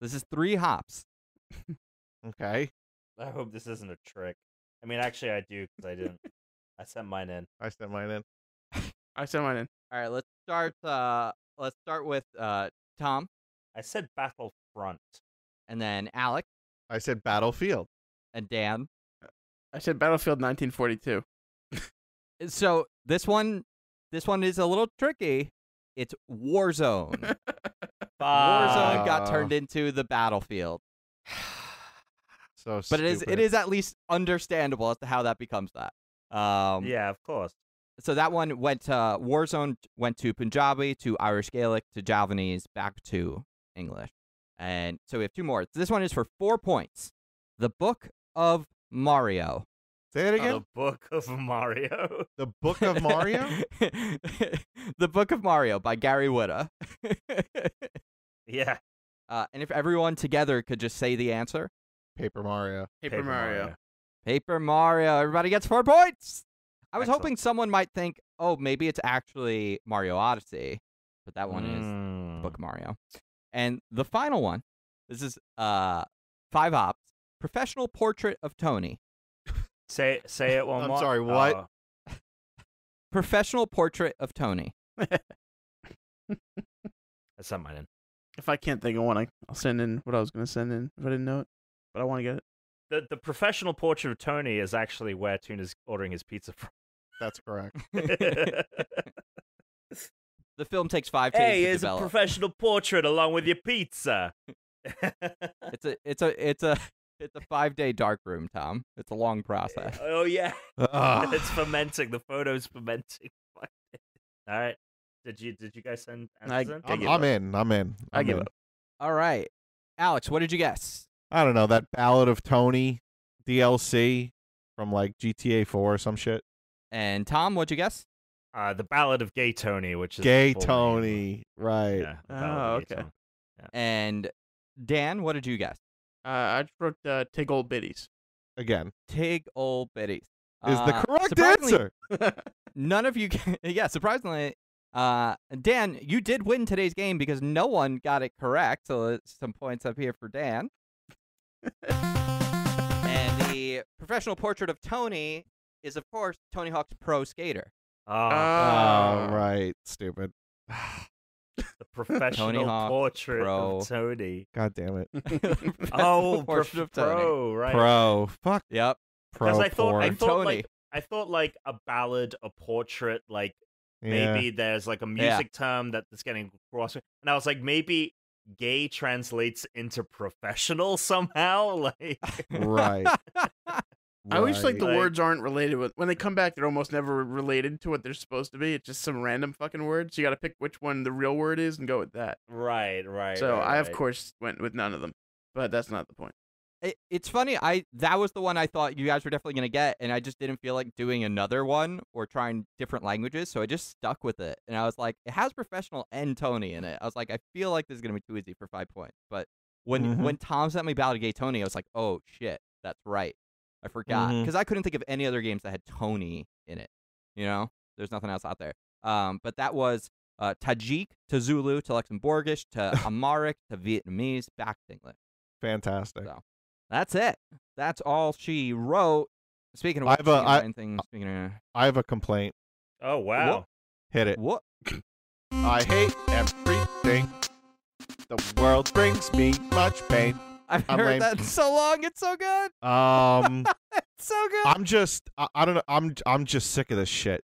This is three hops. Okay. I hope this isn't a trick. I mean, actually, I do because I didn't. I sent mine in. I sent mine in. I sent mine in. All right, let's start. Uh, let's start with uh, Tom I said Battlefront. and then Alex I said battlefield. and Dan. I said Battlefield 1942. So this one, this one is a little tricky. It's Warzone. Warzone got Ah. turned into the battlefield, So but it is it stupid. is at least understandable as to how that becomes that. Um, yeah, of course. So that one went to Warzone, went to Punjabi, to Irish Gaelic, to Javanese, back to English, and so we have two more. This one is for four points. The Book of Mario. Say it again. The Book of Mario. the Book of Mario. the Book of Mario by Gary Whitta. yeah. uh, and if everyone together could just say the answer, Paper Mario. Paper, Mario. Paper Mario. Everybody gets four points. I was Excellent. hoping someone might think, oh, maybe it's actually Mario Odyssey, but that one is Mm. Book of Mario. And the final one, this is uh five Ops Professional Portrait of Tony. Say say it one I'm more. sorry, what? Oh, Professional Portrait of Tony. I sent mine in. If I can't think of one, I, I'll send in what I was going to send in if I didn't know it. But I want to get it. The the professional portrait of Tony is actually where Tuna's ordering his pizza from. That's correct. The film takes five takes hey, to here's a professional portrait along with your pizza. It's a it's a it's a it's a five day dark room, Tom. It's a long process. oh yeah, Ugh. it's fermenting. The photo's fermenting. All right. Did you did you guys send I- answers in? I I'm, give I'm in. I'm in. I I'm give in. up. All right, Alex, what did you guess? I don't know that Ballad of Tony DLC from like GTA 4 or some shit. And Tom, what'd you guess? Uh, the Ballad of Gay Tony, which is Gay full name. Tony, right? Yeah, Oh, okay. Tony. And Dan, what did you guess? Uh, I just wrote uh, "Take Old Biddies." Again, Tig old biddies is the Uh, correct answer. None of you, yeah, surprisingly, uh, Dan, you did win today's game because no one got it correct. So it's some points up here for Dan. and the professional portrait of Tony is, of course, Tony Hawk's pro skater. Oh, Oh, Ah. right. Stupid. the professional Hawk portrait Pro. of Tony. God damn it. Oh, portrait prof- of Tony. pro, right? Pro. Fuck Yep. pro. Because I thought I thought Tony. like I thought like a ballad, a portrait, like Yeah. maybe there's like a music term that is getting across, and I was like maybe gay translates into professional somehow, like Right. I always like the Like- words aren't related with when they come back. They're almost never related to what they're supposed to be. It's just some random fucking word. So you got to pick which one the real word is and go with that. right, right. so right, I of right. course went with none of them, but that's not the point. It, it's funny. I that was the one I thought you guys were definitely gonna get, and I just didn't feel like doing another one or trying different languages, so I just stuck with it. And I was like, it has professional and Tony in it. I was like, I feel like this is gonna be too easy for five points. But when Mhm. when Tom sent me Ballad of Gay Tony, I was like, oh shit, that's right. I forgot because I couldn't think of any other games that had Tony in it. You know, there's nothing else out there. Um, but that was uh, Tajik to Zulu to Luxembourgish to Amharic to Vietnamese back to English. Fantastic. So. That's it. That's all she wrote. Speaking of I have a- speaking of I- anything, speaking of I have a complaint. Oh wow. Hit it. what? I hate everything. The world brings me much pain. I've I'm heard lame. that so long. It's so good. Um, It's so good. I'm just, I, I don't know. I'm, I'm just sick of this shit.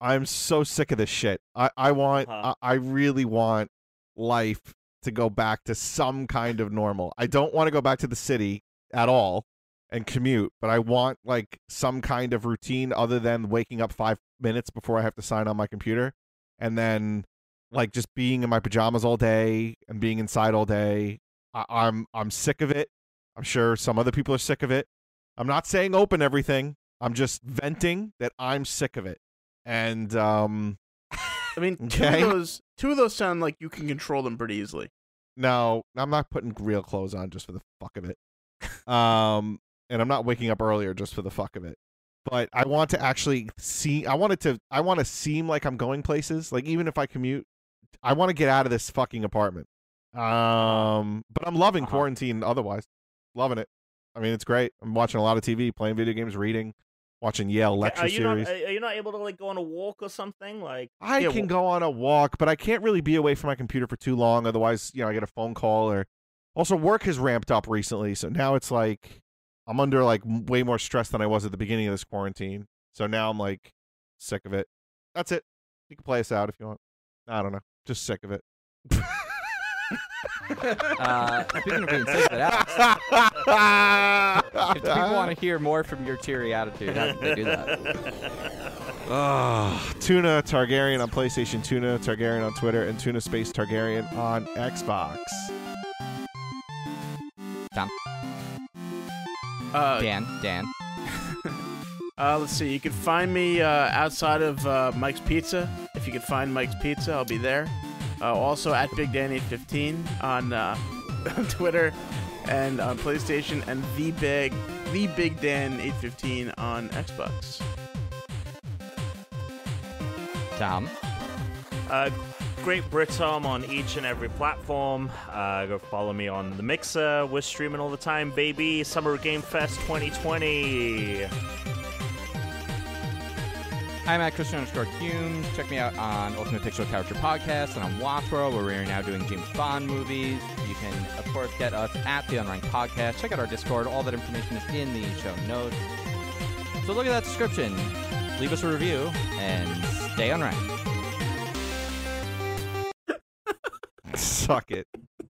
I'm so sick of this shit. I, I want, Uh-huh. I, I really want life to go back to some kind of normal. I don't want to go back to the city at all and commute, but I want like some kind of routine other than waking up five minutes before I have to sign on my computer and then like just being in my pajamas all day and being inside all day. I, I'm I'm sick of it. I'm sure some other people are sick of it. I'm not saying open everything. I'm just venting that I'm sick of it. And um I mean, two Okay. of those two of those sound like you can control them pretty easily. no, I'm not putting real clothes on just for the fuck of it. Um and I'm not waking up earlier just for the fuck of it. But I want to actually see I want it to I want to seem like I'm going places. Like even if I commute, I want to get out of this fucking apartment. Um but I'm loving Uh-huh. quarantine otherwise. Loving it. I mean, it's great. I'm watching a lot of TV, playing video games, reading, watching Yale lecture are you series. not are you not able to like go on a walk or something? Like I can go on a walk, but I can't really be away from my computer for too long. Otherwise, you know, I get a phone call or. Also, work has ramped up recently, so now it's like I'm under like way more stress than I was at the beginning of this quarantine. So now I'm like sick of it. That's it. You can play us out if you want. I don't know. Just sick of it. Uh, speaking of being sick Alex, if people want to hear more from your cheery attitude, how can they do that? Ah, Tuna Targaryen on PlayStation, Tuna Targaryen on Twitter, and Tuna Space Targaryen on Xbox. Uh, Dan, Dan. Uh, let's see. You can find me uh, outside of uh, Mike's Pizza. If you can find Mike's Pizza, I'll be there. Uh, also at Big Dan 815 on uh, Twitter and on PlayStation, and the big the Big Dan 815 on Xbox. Tom. Uh, Great Britom on each and every platform. Uh, go follow me on the Mixer. We're streaming all the time, baby. Summer Game Fest 2020. I'm at Christian underscore Humes. Check me out on Ultimate Pixel Character Podcast and on Watchworld, where we are now doing James Bond movies. You can, of course, get us at the Unranked Podcast. Check out our Discord. All that information is in the show notes. So look at that description. leave us a review and stay on rank. Suck it.